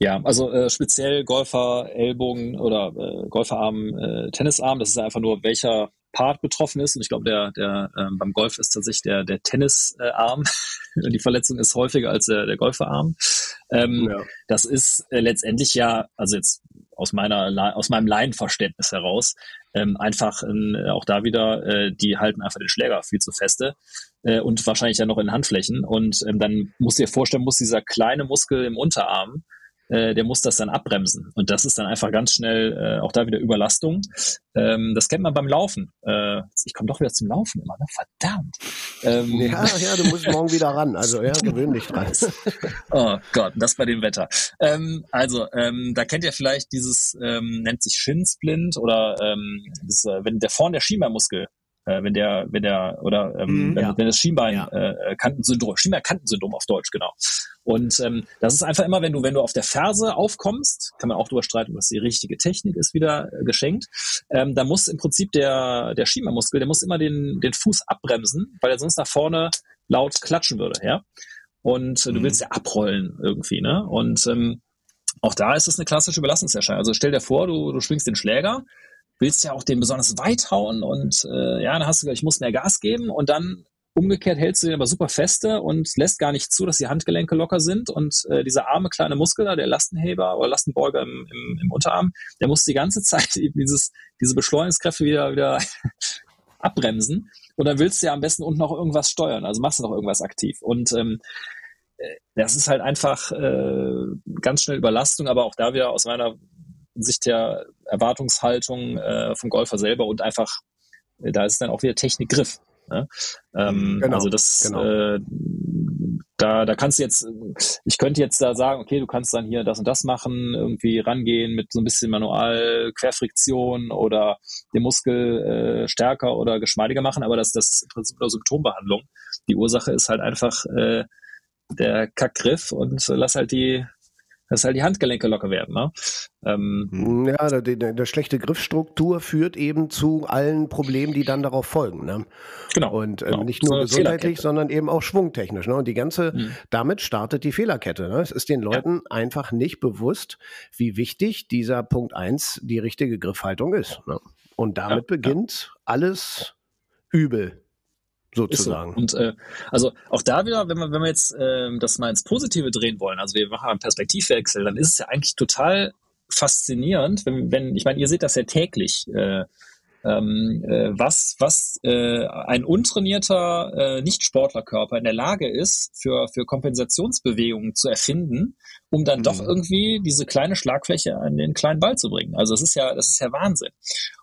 Ja, also äh, speziell Golfer, Ellbogen oder äh, Golferarm, äh, Tennisarm, das ist einfach nur, welcher Part betroffen ist. Und ich glaube, der, der äh, beim Golf ist tatsächlich der, der Tennisarm. die Verletzung ist häufiger als der, der Golferarm. Ähm, ja. Das ist äh, letztendlich ja, also jetzt aus meiner aus meinem Laienverständnis heraus, ähm, einfach äh, auch da wieder, äh, die halten einfach den Schläger viel zu feste äh, und wahrscheinlich ja noch in Handflächen. Und ähm, dann musst du dir vorstellen, muss dieser kleine Muskel im Unterarm äh, der muss das dann abbremsen. Und das ist dann einfach ganz schnell äh, auch da wieder Überlastung. Ähm, das kennt man beim Laufen. Äh, ich komme doch wieder zum Laufen immer, ne? Verdammt. Ähm, ja, ja, du musst morgen wieder ran. Also ja, gewöhn dich dran. oh Gott, das bei dem Wetter. Ähm, also, ähm, da kennt ihr vielleicht dieses, ähm, nennt sich Shinsplint oder ähm, das, äh, wenn der vorne der Schiemermuskel äh, wenn der, wenn der, oder ähm, mm, wenn, ja. wenn das Schienbein ja. äh, Kantensyndrom, Schienbeinkantensyndrom auf Deutsch, genau. Und ähm, das ist einfach immer, wenn du, wenn du auf der Ferse aufkommst, kann man auch drüber streiten, was die richtige Technik ist, wieder äh, geschenkt. Ähm, da muss im Prinzip der, der Schienbeinmuskel, der muss immer den, den Fuß abbremsen, weil er sonst nach vorne laut klatschen würde, ja. Und äh, du mhm. willst ja abrollen irgendwie, ne? Und ähm, auch da ist es eine klassische Belastungserscheinung. Also stell dir vor, du, du schwingst den Schläger, willst ja auch den besonders weit hauen und äh, ja, dann hast du gesagt, ich muss mehr Gas geben und dann umgekehrt hältst du den aber super feste und lässt gar nicht zu, dass die Handgelenke locker sind und äh, dieser arme kleine Muskel da, der Lastenheber oder Lastenbeuger im, im, im Unterarm, der muss die ganze Zeit eben dieses, diese Beschleunigungskräfte wieder, wieder abbremsen und dann willst du ja am besten unten noch irgendwas steuern, also machst du noch irgendwas aktiv und ähm, äh, das ist halt einfach äh, ganz schnell Überlastung, aber auch da wieder aus meiner Sicht der Erwartungshaltung äh, vom Golfer selber und einfach, äh, da ist dann auch wieder Technikgriff. Ne? Ähm, mhm, genau, also das, genau. äh, da, da kannst du jetzt, ich könnte jetzt da sagen, okay, du kannst dann hier das und das machen, irgendwie rangehen mit so ein bisschen Manual, Querfriktion oder den Muskel äh, stärker oder geschmeidiger machen, aber das, das ist im Prinzip nur Symptombehandlung. Die Ursache ist halt einfach äh, der Kackgriff und lass halt die dass halt die Handgelenke locker werden. Ne? Ähm, hm, ja, die, die, die, schlechte Griffstruktur führt eben zu allen Problemen, die dann darauf folgen. Ne? Genau. Und ähm, genau. nicht nur so gesundheitlich, sondern eben auch schwungtechnisch. Ne? Und die ganze, mhm. damit startet die Fehlerkette. Ne? Es ist den Leuten ja. einfach nicht bewusst, wie wichtig dieser Punkt 1 die richtige Griffhaltung ist. Ne? Und damit ja, beginnt ja. alles übel sozusagen. So. Und äh, also auch da wieder, wenn wir, wenn wir jetzt äh, das mal ins Positive drehen wollen, also wir machen einen Perspektivwechsel, dann ist es ja eigentlich total faszinierend, wenn, wenn ich meine, ihr seht das ja täglich, äh, ähm, äh, was, was äh, ein untrainierter äh, Nicht-Sportlerkörper in der Lage ist, für, für Kompensationsbewegungen zu erfinden, um dann mhm. doch irgendwie diese kleine Schlagfläche an den kleinen Ball zu bringen. Also das ist ja, das ist ja Wahnsinn.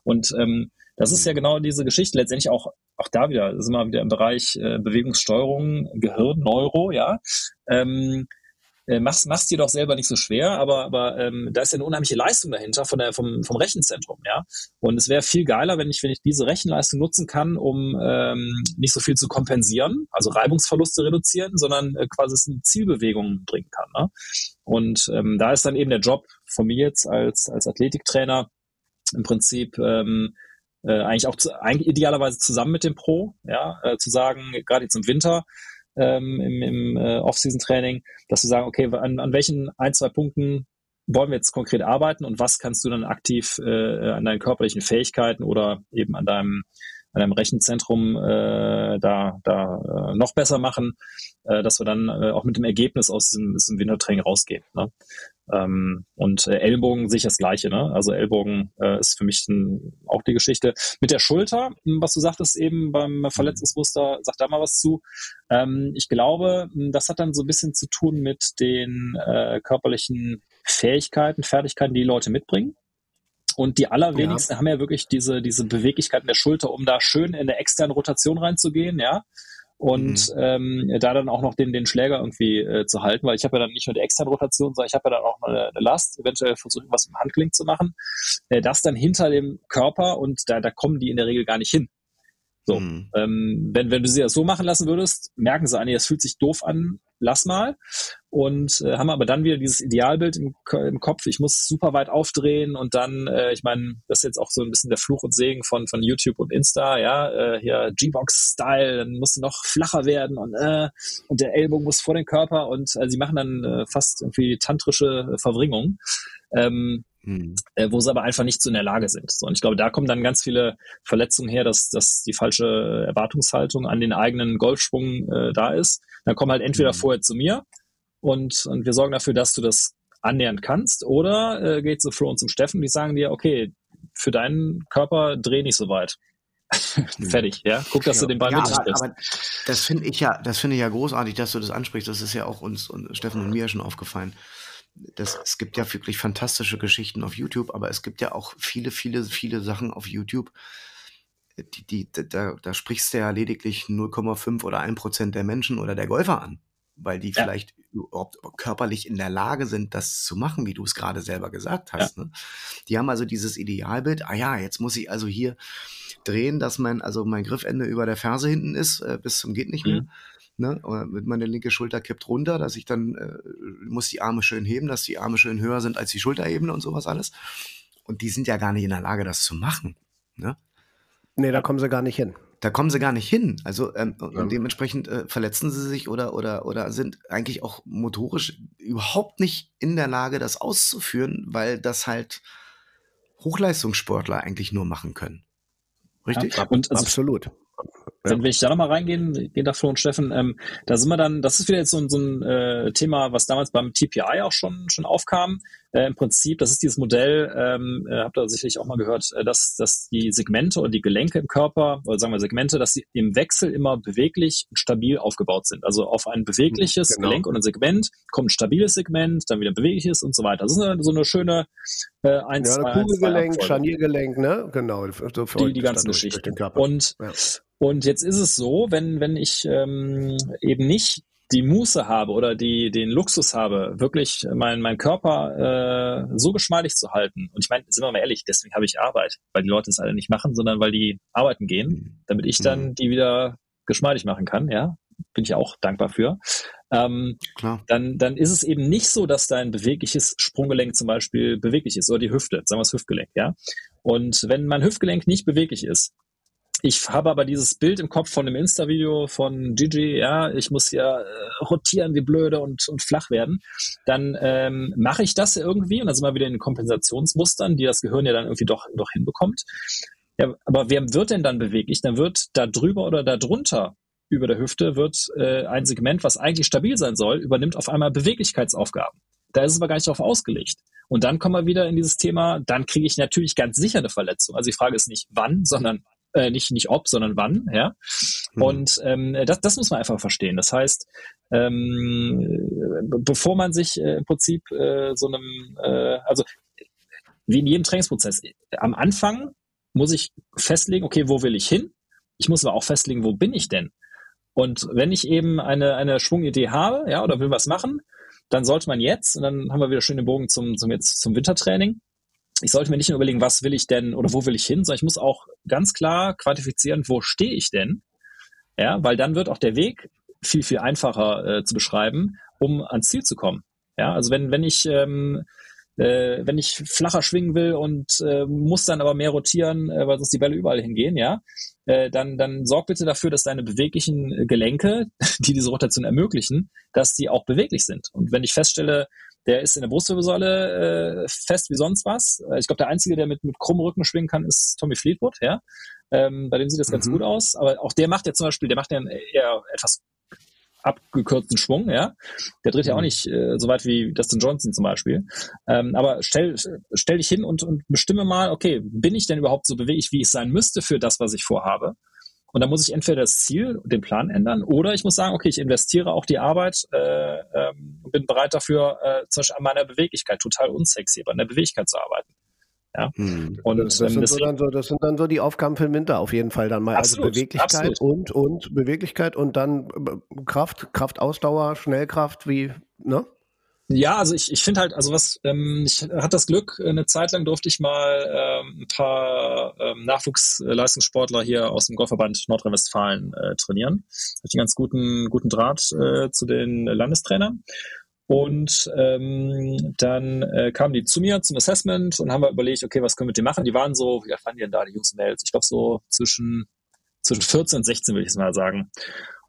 Und ähm, das ist ja genau diese Geschichte. Letztendlich auch, auch da wieder, sind wir wieder im Bereich äh, Bewegungssteuerung, Gehirn, Neuro, ja. Ähm, äh, machst, machst dir doch selber nicht so schwer, aber, aber ähm, da ist ja eine unheimliche Leistung dahinter von der, vom, vom Rechenzentrum, ja. Und es wäre viel geiler, wenn ich, wenn ich diese Rechenleistung nutzen kann, um ähm, nicht so viel zu kompensieren, also Reibungsverluste reduzieren, sondern äh, quasi es in Zielbewegungen bringen kann. Ne? Und ähm, da ist dann eben der Job von mir jetzt als, als Athletiktrainer, im Prinzip ähm, äh, eigentlich auch zu, eigentlich idealerweise zusammen mit dem Pro, ja, äh, zu sagen, gerade jetzt im Winter, ähm, im, im äh, Off-Season-Training, dass wir sagen, okay, an, an welchen ein, zwei Punkten wollen wir jetzt konkret arbeiten und was kannst du dann aktiv äh, an deinen körperlichen Fähigkeiten oder eben an deinem an einem Rechenzentrum äh, da, da äh, noch besser machen, äh, dass wir dann äh, auch mit dem Ergebnis aus diesem, diesem Wintertraining rausgehen. Ne? Ähm, und äh, Ellbogen sehe ich das Gleiche. Ne? Also Ellbogen äh, ist für mich ein, auch die Geschichte. Mit der Schulter, hm, was du sagtest eben beim Verletzungsmuster, sag da mal was zu. Ähm, ich glaube, hm, das hat dann so ein bisschen zu tun mit den äh, körperlichen Fähigkeiten, Fertigkeiten, die, die Leute mitbringen. Und die allerwenigsten ja. haben ja wirklich diese, diese Beweglichkeit in der Schulter, um da schön in eine externe Rotation reinzugehen, ja. Und mhm. ähm, da dann auch noch den, den Schläger irgendwie äh, zu halten, weil ich habe ja dann nicht nur die externe Rotation, sondern ich habe ja dann auch eine, eine Last, eventuell versuchen, was im Handgelenk zu machen. Äh, das dann hinter dem Körper und da, da kommen die in der Regel gar nicht hin. So, mhm. ähm, wenn, wenn du sie das so machen lassen würdest, merken sie, an, das fühlt sich doof an, lass mal. Und äh, haben aber dann wieder dieses Idealbild im, im Kopf, ich muss super weit aufdrehen und dann, äh, ich meine, das ist jetzt auch so ein bisschen der Fluch und Segen von, von YouTube und Insta, ja, äh, hier G-Box-Style, dann musst du noch flacher werden und, äh, und der Ellbogen muss vor den Körper und äh, sie machen dann äh, fast irgendwie tantrische Verwringung. Ähm, mhm. äh, wo sie aber einfach nicht so in der Lage sind. So, und ich glaube, da kommen dann ganz viele Verletzungen her, dass, dass die falsche Erwartungshaltung an den eigenen Golfschwung äh, da ist. Dann kommen halt entweder mhm. vorher zu mir und, und wir sorgen dafür, dass du das annähernd kannst, oder äh, geht zu Flo und zum Steffen, die sagen dir, okay, für deinen Körper dreh nicht so weit. Mhm. Fertig, ja. Guck, dass du den Ball ja, mit aber, aber das finde ich ja, das finde ich ja großartig, dass du das ansprichst. Das ist ja auch uns und Steffen und mir schon aufgefallen das, es gibt ja wirklich fantastische Geschichten auf YouTube, aber es gibt ja auch viele, viele, viele Sachen auf YouTube, die, die, da, da sprichst du ja lediglich 0,5 oder 1 Prozent der Menschen oder der Golfer an, weil die ja. vielleicht überhaupt körperlich in der Lage sind, das zu machen, wie du es gerade selber gesagt hast. Ja. Ne? Die haben also dieses Idealbild, ah ja, jetzt muss ich also hier drehen, dass mein, also mein Griffende über der Ferse hinten ist, äh, bis zum geht nicht mehr. Mhm ne, meine linke Schulter kippt runter, dass ich dann äh, muss die Arme schön heben, dass die Arme schön höher sind als die Schulterebene und sowas alles. Und die sind ja gar nicht in der Lage, das zu machen. Ne? Nee, da kommen sie gar nicht hin. Da kommen sie gar nicht hin. Also ähm, ja. und dementsprechend äh, verletzen sie sich oder, oder, oder sind eigentlich auch motorisch überhaupt nicht in der Lage, das auszuführen, weil das halt Hochleistungssportler eigentlich nur machen können. Richtig? Ja, und also, absolut. Wenn, wenn ich da nochmal reingehen, gehen da Flo und Steffen, ähm, da sind wir dann, das ist wieder jetzt so, so ein äh, Thema, was damals beim TPI auch schon, schon aufkam. Äh, Im Prinzip, das ist dieses Modell, ähm, äh, habt ihr sicherlich auch mal gehört, äh, dass, dass die Segmente oder die Gelenke im Körper, oder sagen wir Segmente, dass sie im Wechsel immer beweglich und stabil aufgebaut sind. Also auf ein bewegliches genau. Gelenk und ein Segment kommt ein stabiles Segment, dann wieder ein bewegliches und so weiter. Das ist eine, so eine schöne äh, eins, ja, eine Kugelgelenk, Scharniergelenk, ne? Genau. So die, die ganzen Geschichten. Und ja. Und jetzt ist es so, wenn, wenn ich ähm, eben nicht die Muße habe oder die, den Luxus habe, wirklich meinen mein Körper äh, so geschmeidig zu halten. Und ich meine, sind wir mal ehrlich, deswegen habe ich Arbeit, weil die Leute es alle nicht machen, sondern weil die arbeiten gehen, mhm. damit ich dann mhm. die wieder geschmeidig machen kann, ja. Bin ich auch dankbar für. Ähm, Klar. Dann, dann ist es eben nicht so, dass dein bewegliches Sprunggelenk zum Beispiel beweglich ist oder die Hüfte, sagen wir das Hüftgelenk, ja. Und wenn mein Hüftgelenk nicht beweglich ist, ich habe aber dieses Bild im Kopf von dem Insta-Video von Gigi, ja, ich muss ja äh, rotieren wie blöde und, und flach werden. Dann ähm, mache ich das irgendwie und dann sind wir wieder in den Kompensationsmustern, die das Gehirn ja dann irgendwie doch, doch hinbekommt. Ja, aber wer wird denn dann beweglich? Dann wird da drüber oder da drunter über der Hüfte wird äh, ein Segment, was eigentlich stabil sein soll, übernimmt auf einmal Beweglichkeitsaufgaben. Da ist es aber gar nicht darauf ausgelegt. Und dann kommen wir wieder in dieses Thema, dann kriege ich natürlich ganz sicher eine Verletzung. Also die Frage ist nicht wann, sondern äh, nicht, nicht ob, sondern wann, ja. Mhm. Und ähm, das, das muss man einfach verstehen. Das heißt, ähm, bevor man sich äh, im Prinzip äh, so einem, äh, also wie in jedem Trainingsprozess, am Anfang muss ich festlegen, okay, wo will ich hin? Ich muss aber auch festlegen, wo bin ich denn? Und wenn ich eben eine, eine Schwungidee habe, ja, oder will was machen, dann sollte man jetzt, und dann haben wir wieder schön den Bogen zum, zum, jetzt, zum Wintertraining, ich sollte mir nicht nur überlegen, was will ich denn oder wo will ich hin, sondern ich muss auch ganz klar quantifizieren, wo stehe ich denn? Ja, weil dann wird auch der Weg viel, viel einfacher äh, zu beschreiben, um ans Ziel zu kommen. Ja, also wenn, wenn ich ähm, äh, wenn ich flacher schwingen will und äh, muss dann aber mehr rotieren, äh, weil sonst die Bälle überall hingehen, ja, äh, dann, dann sorg bitte dafür, dass deine beweglichen Gelenke, die diese Rotation ermöglichen, dass die auch beweglich sind. Und wenn ich feststelle, der ist in der Brustwirbelsäule äh, fest wie sonst was. Äh, ich glaube, der Einzige, der mit, mit krummem Rücken schwingen kann, ist Tommy Fleetwood, ja. Ähm, bei dem sieht das ganz mhm. gut aus. Aber auch der macht ja zum Beispiel, der macht ja eher etwas abgekürzten Schwung, ja. Der dreht ja auch mhm. nicht äh, so weit wie Dustin Johnson zum Beispiel. Ähm, aber stell, stell dich hin und, und bestimme mal, okay, bin ich denn überhaupt so beweglich, wie ich sein müsste für das, was ich vorhabe? Und dann muss ich entweder das Ziel, den Plan ändern, oder ich muss sagen, okay, ich investiere auch die Arbeit äh, ähm, bin bereit dafür, äh, zum Beispiel an meiner Beweglichkeit, total unsexy, aber an der Beweglichkeit zu arbeiten. Ja. Hm. Und das, das, sind so dann so, das sind dann so die Aufgaben für den Winter auf jeden Fall dann mal. Also absolut, also Beweglichkeit absolut. und und Beweglichkeit und dann äh, Kraft, Kraftausdauer, Schnellkraft, wie, ne? Ja, also ich, ich finde halt, also was, ähm, ich hatte das Glück, eine Zeit lang durfte ich mal ähm, ein paar ähm, Nachwuchsleistungssportler hier aus dem Golfverband Nordrhein-Westfalen äh, trainieren. Hatte einen ganz guten, guten Draht äh, zu den Landestrainern. Und ähm, dann äh, kamen die zu mir zum Assessment und haben wir überlegt, okay, was können wir mit denen machen? Die waren so, wie waren die denn da, die Jungs und Mädels? Ich glaube so zwischen, zwischen 14 und 16, würde ich mal sagen.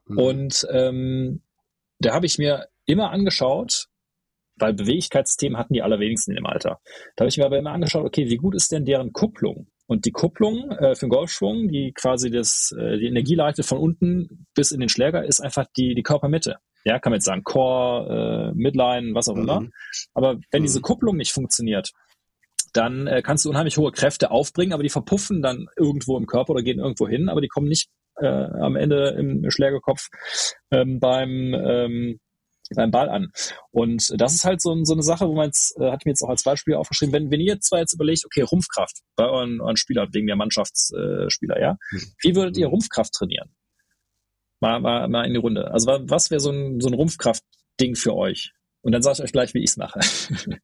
Mhm. Und ähm, da habe ich mir immer angeschaut, weil Beweglichkeitsthemen hatten die allerwenigsten in dem Alter. Da habe ich mir aber immer angeschaut, okay, wie gut ist denn deren Kupplung? Und die Kupplung äh, für den Golfschwung, die quasi das, äh, die Energie leitet von unten bis in den Schläger, ist einfach die, die Körpermitte. Ja, kann man jetzt sagen, Core, äh, Midline, was auch mhm. immer. Aber wenn mhm. diese Kupplung nicht funktioniert, dann äh, kannst du unheimlich hohe Kräfte aufbringen, aber die verpuffen dann irgendwo im Körper oder gehen irgendwo hin, aber die kommen nicht äh, am Ende im Schlägerkopf ähm, beim, ähm, beim Ball an. Und das ist halt so, so eine Sache, wo man jetzt, äh, hat mir jetzt auch als Beispiel aufgeschrieben, wenn, wenn ihr jetzt zwar jetzt überlegt, okay, Rumpfkraft bei euren, euren Spielern, wegen der Mannschaftsspieler, äh, ja, mhm. wie würdet ihr Rumpfkraft trainieren? Mal, mal, mal in die Runde. Also was wäre so ein, so ein Rumpfkraft-Ding für euch? Und dann sage ich euch gleich, wie ich es mache.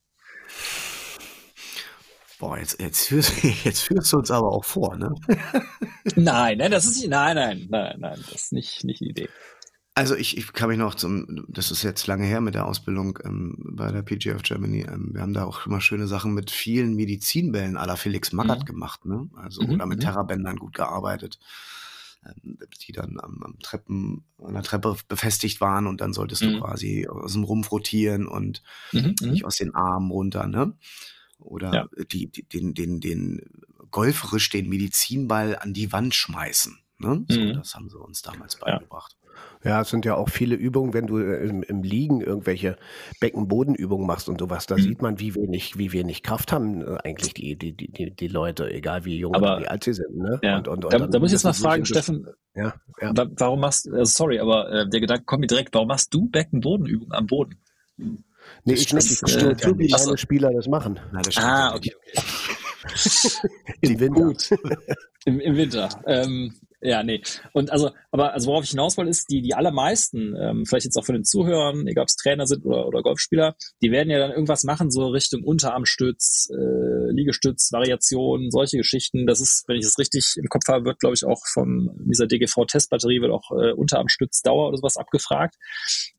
Boah, jetzt, jetzt, führst, jetzt führst du uns aber auch vor, ne? nein, nein, das ist nicht, nein, nein, nein, nein, das ist nicht, nicht die Idee. Also ich, ich kann mich noch zum, das ist jetzt lange her mit der Ausbildung ähm, bei der PGA of Germany. Ähm, wir haben da auch immer schöne Sachen mit vielen Medizinbällen à la Felix Magath mhm. gemacht, ne? Also mhm. oder mit mhm. Terrabändern gut gearbeitet. Ähm, die dann am, am, Treppen, an der Treppe befestigt waren und dann solltest mhm. du quasi aus dem Rumpf rotieren und mhm, mhm, nicht aus den Armen runter, ne? Oder ja. die, die, den, den, den golferisch den Medizinball an die Wand schmeißen. Ne? So. Das haben sie uns damals beigebracht. Ja, es sind ja auch viele Übungen, wenn du äh, im, im Liegen irgendwelche Beckenbodenübungen machst und sowas, da mhm. sieht man, wie wenig, wie wenig Kraft haben äh, eigentlich die, die, die, die Leute, egal wie jung oder wie alt sie sind. Ne? Ja. Und, und, und da, da muss ich jetzt mal fragen, Steffen, ja, ja. warum machst du, äh, sorry, aber äh, der Gedanke kommt mir direkt, warum machst du Beckenbodenübungen am Boden? Nee, ich nicht, äh, zu, wie meine Spieler das machen. Nein, das ah, okay, okay. Im Winter. Im, Im Winter. Ähm, ja, nee. Und also, aber also worauf ich hinaus wollte, ist, die, die allermeisten, ähm, vielleicht jetzt auch von den Zuhörern, egal ob es Trainer sind oder, oder Golfspieler, die werden ja dann irgendwas machen, so Richtung Unterarmstütz, äh, Liegestütz, Variationen, solche Geschichten. Das ist, wenn ich es richtig im Kopf habe, wird, glaube ich, auch von dieser DGV-Testbatterie wird auch äh, Unterarmstützdauer oder sowas abgefragt.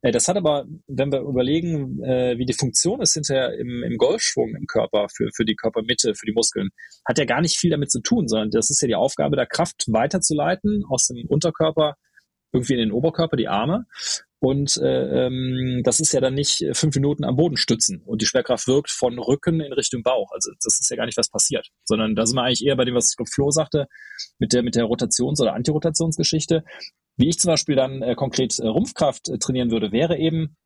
Äh, das hat aber, wenn wir überlegen, äh, wie die Funktion ist hinterher im, im Golfschwung im Körper, für, für die Körpermitte, für die Muskeln, hat ja gar nicht viel damit zu tun, sondern das ist ja die Aufgabe der Kraft weiterzuleiten Seiten aus dem Unterkörper irgendwie in den Oberkörper, die Arme. Und äh, ähm, das ist ja dann nicht fünf Minuten am Boden stützen und die Schwerkraft wirkt von Rücken in Richtung Bauch. Also das ist ja gar nicht, was passiert. Sondern da sind wir eigentlich eher bei dem, was Flo sagte, mit der, mit der Rotations- oder Antirotationsgeschichte. Wie ich zum Beispiel dann äh, konkret äh, Rumpfkraft äh, trainieren würde, wäre eben,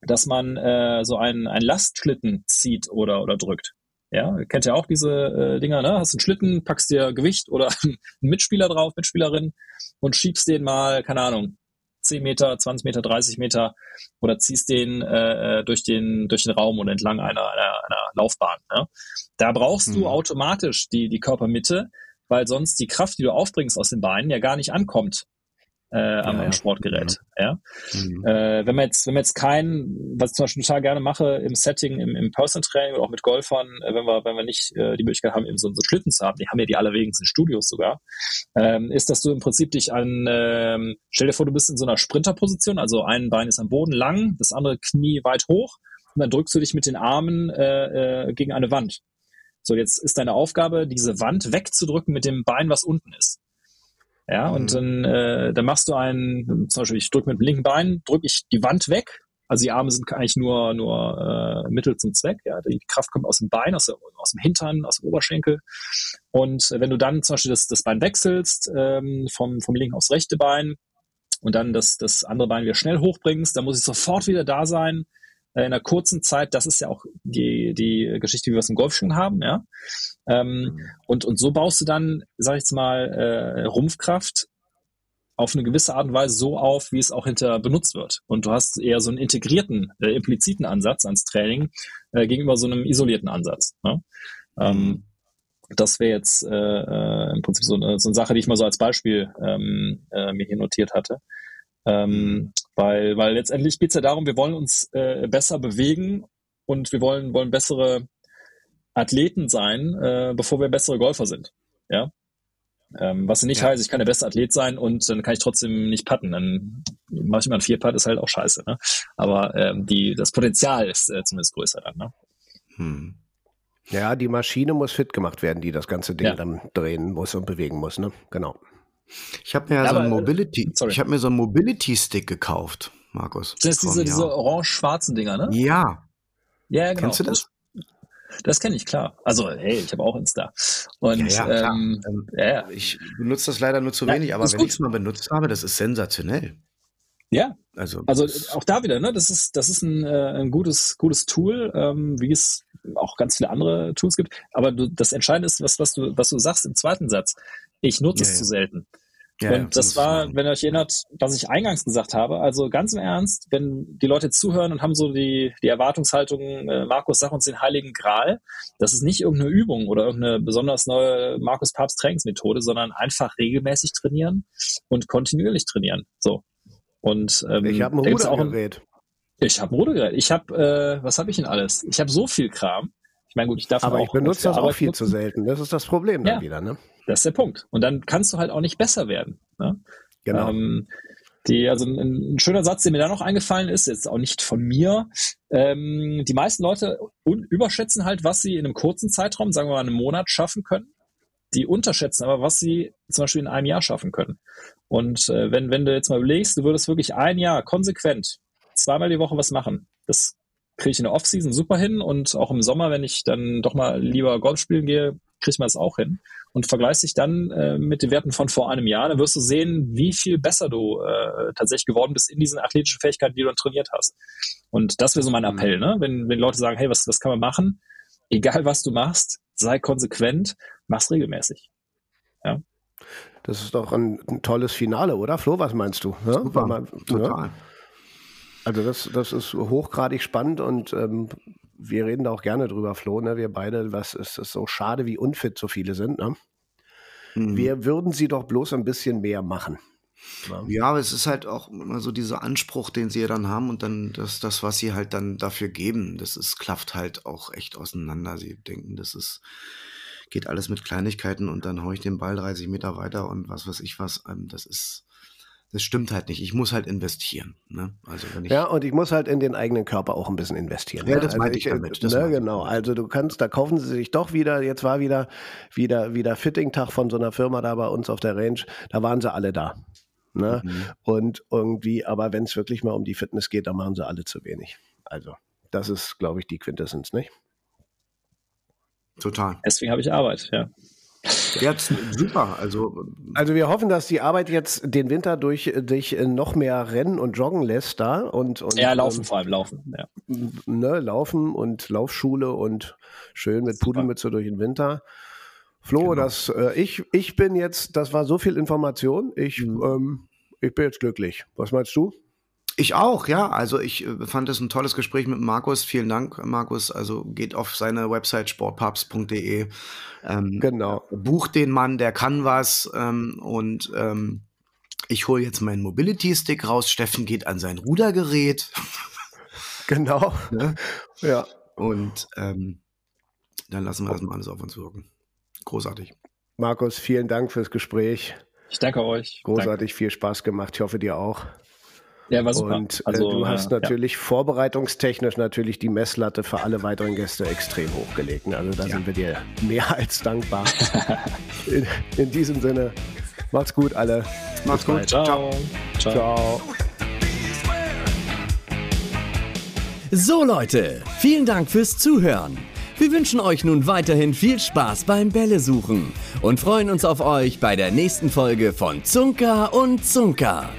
dass man äh, so einen, einen Lastschlitten zieht oder, oder drückt. Ja, kennt ja auch diese äh, Dinger, ne? Hast einen Schlitten, packst dir Gewicht oder einen Mitspieler drauf, Mitspielerin und schiebst den mal, keine Ahnung, 10 Meter, 20 Meter, 30 Meter oder ziehst den äh, äh, durch den durch den Raum und entlang einer einer, einer Laufbahn. Ne? Da brauchst hm. du automatisch die die Körpermitte, weil sonst die Kraft, die du aufbringst aus den Beinen, ja gar nicht ankommt äh, am, ja, Sportgerät. Ja. Mhm. Äh, wenn man jetzt, wenn man jetzt kein, was ich zum Beispiel total gerne mache im Setting, im, im Personal Training oder auch mit Golfern, äh, wenn wir, wenn wir nicht äh, die Möglichkeit haben, eben so, so Schlitten zu haben, die haben ja die allerwenigsten Studios sogar, ähm, ist, dass du im Prinzip dich an, ähm, stell dir vor, du bist in so einer Sprinterposition, also ein Bein ist am Boden lang, das andere Knie weit hoch und dann drückst du dich mit den Armen äh, äh, gegen eine Wand. So, jetzt ist deine Aufgabe, diese Wand wegzudrücken mit dem Bein, was unten ist. Ja, und mhm. dann, äh, dann machst du einen, zum Beispiel, ich drücke mit dem linken Bein, drücke ich die Wand weg. Also die Arme sind eigentlich nur, nur äh, Mittel zum Zweck. Ja, die Kraft kommt aus dem Bein, aus, der, aus dem Hintern, aus dem Oberschenkel. Und wenn du dann zum Beispiel das, das Bein wechselst, ähm, vom, vom linken aufs rechte Bein und dann das, das andere Bein wieder schnell hochbringst, dann muss ich sofort wieder da sein äh, in einer kurzen Zeit, das ist ja auch die, die Geschichte, wie wir es im Golfschwung haben, ja. Ähm, mhm. und, und so baust du dann, sag ich jetzt mal, äh, Rumpfkraft auf eine gewisse Art und Weise so auf, wie es auch hinter benutzt wird. Und du hast eher so einen integrierten, äh, impliziten Ansatz ans Training äh, gegenüber so einem isolierten Ansatz. Ne? Ähm, mhm. das wäre jetzt äh, äh, im Prinzip so eine, so eine Sache, die ich mal so als Beispiel ähm, äh, mir hier notiert hatte. Ähm, mhm. weil, weil letztendlich geht es ja darum, wir wollen uns äh, besser bewegen und wir wollen, wollen bessere Athleten sein, äh, bevor wir bessere Golfer sind. Ja. Ähm, was nicht ja. heißt, ich kann der beste Athlet sein und dann kann ich trotzdem nicht putten. Dann mache ich mal einen Vierputt, ist halt auch scheiße. Ne? Aber ähm, die, das Potenzial ist äh, zumindest größer dann. Ne? Hm. Ja, die Maschine muss fit gemacht werden, die das ganze Ding ja. dann drehen muss und bewegen muss. Ne? Genau. Ich habe mir ja, so einen Mobility, sorry. ich habe mir so einen Mobility Stick gekauft, Markus. Das sind diese, diese orange-schwarzen Dinger, ne? Ja. Ja, genau. Kennst du das? Das kenne ich, klar. Also, hey, ich habe auch Insta. Und ja, ja, ähm, ähm, ja, ich benutze das leider nur zu wenig, aber wenn ich es mal benutzt habe, das ist sensationell. Ja, also, also auch da wieder, ne? Das ist, das ist ein, äh, ein gutes, gutes Tool, ähm, wie es auch ganz viele andere Tools gibt. Aber du, das Entscheidende ist, was, was du, was du sagst im zweiten Satz. Ich nutze ja, es ja. zu selten. Ja, und das war, wenn ihr euch erinnert, was ich eingangs gesagt habe, also ganz im Ernst, wenn die Leute zuhören und haben so die, die Erwartungshaltung, äh, Markus, sag uns den Heiligen Gral, das ist nicht irgendeine Übung oder irgendeine besonders neue Markus Papst Trainingsmethode, sondern einfach regelmäßig trainieren und kontinuierlich trainieren. So. Und ähm, ich habe ein Rudergerät. Ich habe ein Rudergerät. Ich habe, äh, was habe ich denn alles? Ich habe so viel Kram. Ich meine, gut, ich darf aber auch ich benutze das auch viel nutzen. zu selten. Das ist das Problem dann ja. wieder, ne? Das ist der Punkt. Und dann kannst du halt auch nicht besser werden. Ne? Genau. Ähm, die, also ein, ein, schöner Satz, der mir da noch eingefallen ist, jetzt auch nicht von mir. Ähm, die meisten Leute überschätzen halt, was sie in einem kurzen Zeitraum, sagen wir mal einen Monat, schaffen können. Die unterschätzen aber, was sie zum Beispiel in einem Jahr schaffen können. Und äh, wenn, wenn du jetzt mal überlegst, du würdest wirklich ein Jahr konsequent zweimal die Woche was machen, das kriege ich in der Offseason super hin und auch im Sommer, wenn ich dann doch mal lieber Golf spielen gehe, kriegt man das auch hin. Und vergleichst dich dann äh, mit den Werten von vor einem Jahr, dann wirst du sehen, wie viel besser du äh, tatsächlich geworden bist in diesen athletischen Fähigkeiten, die du dann trainiert hast. Und das wäre so mein mhm. Appell, ne? wenn, wenn Leute sagen, hey, was, was kann man machen? Egal was du machst, sei konsequent, mach's regelmäßig. Ja. Das ist doch ein, ein tolles Finale, oder Flo? Was meinst du? Ja? Super, man, total. Ja? Also das, das ist hochgradig spannend und ähm, wir reden da auch gerne drüber, Flo, ne? Wir beide, was ist es so schade, wie unfit so viele sind, ne? Mhm. Wir würden sie doch bloß ein bisschen mehr machen. Ja. ja, aber es ist halt auch immer so dieser Anspruch, den sie ja dann haben und dann das, das, was sie halt dann dafür geben, das ist, klafft halt auch echt auseinander. Sie denken, das ist, geht alles mit Kleinigkeiten und dann haue ich den Ball 30 Meter weiter und was weiß ich was. Ähm, das ist, das stimmt halt nicht. Ich muss halt investieren. Ne? Also wenn ich ja, und ich muss halt in den eigenen Körper auch ein bisschen investieren. Ja, ne? das also meinte ich damit. Das ne, genau. Also du kannst, da kaufen sie sich doch wieder, jetzt war wieder, wieder, wieder Fitting-Tag von so einer Firma da bei uns auf der Range, da waren sie alle da. Ne? Mhm. Und irgendwie, aber wenn es wirklich mal um die Fitness geht, dann machen sie alle zu wenig. Also, das ist, glaube ich, die Quintessenz, nicht? Total. Deswegen habe ich Arbeit, ja. Jetzt super. Also, also wir hoffen, dass die Arbeit jetzt den Winter durch dich noch mehr rennen und joggen lässt da und, und ja laufen ähm, vor allem laufen. Ja. Ne, laufen und Laufschule und schön mit super. Pudelmütze durch den Winter. Flo, genau. das äh, ich ich bin jetzt, das war so viel Information. Ich mhm. ähm, ich bin jetzt glücklich. Was meinst du? Ich auch, ja. Also ich äh, fand es ein tolles Gespräch mit Markus. Vielen Dank, Markus. Also geht auf seine Website sportpubs.de. Ähm, genau. Bucht den Mann, der kann was. Ähm, und ähm, ich hole jetzt meinen Mobility-Stick raus. Steffen geht an sein Rudergerät. Genau. ne? Ja. Und ähm, dann lassen wir das mal alles auf uns wirken. Großartig. Markus, vielen Dank fürs Gespräch. Ich danke euch. Großartig, danke. viel Spaß gemacht. Ich hoffe dir auch. Ja, war super. Und äh, Also, du hast äh, ja. natürlich vorbereitungstechnisch natürlich die Messlatte für alle weiteren Gäste extrem hochgelegt. Also da sind wir dir mehr als dankbar. in, in diesem Sinne, macht's gut alle. Macht's Bis gut. bald. Ciao. Ciao. Ciao. So Leute, vielen Dank fürs Zuhören. Wir wünschen euch nun weiterhin viel Spaß beim Bälle suchen und freuen uns auf euch bei der nächsten Folge von Zunker und Zunker.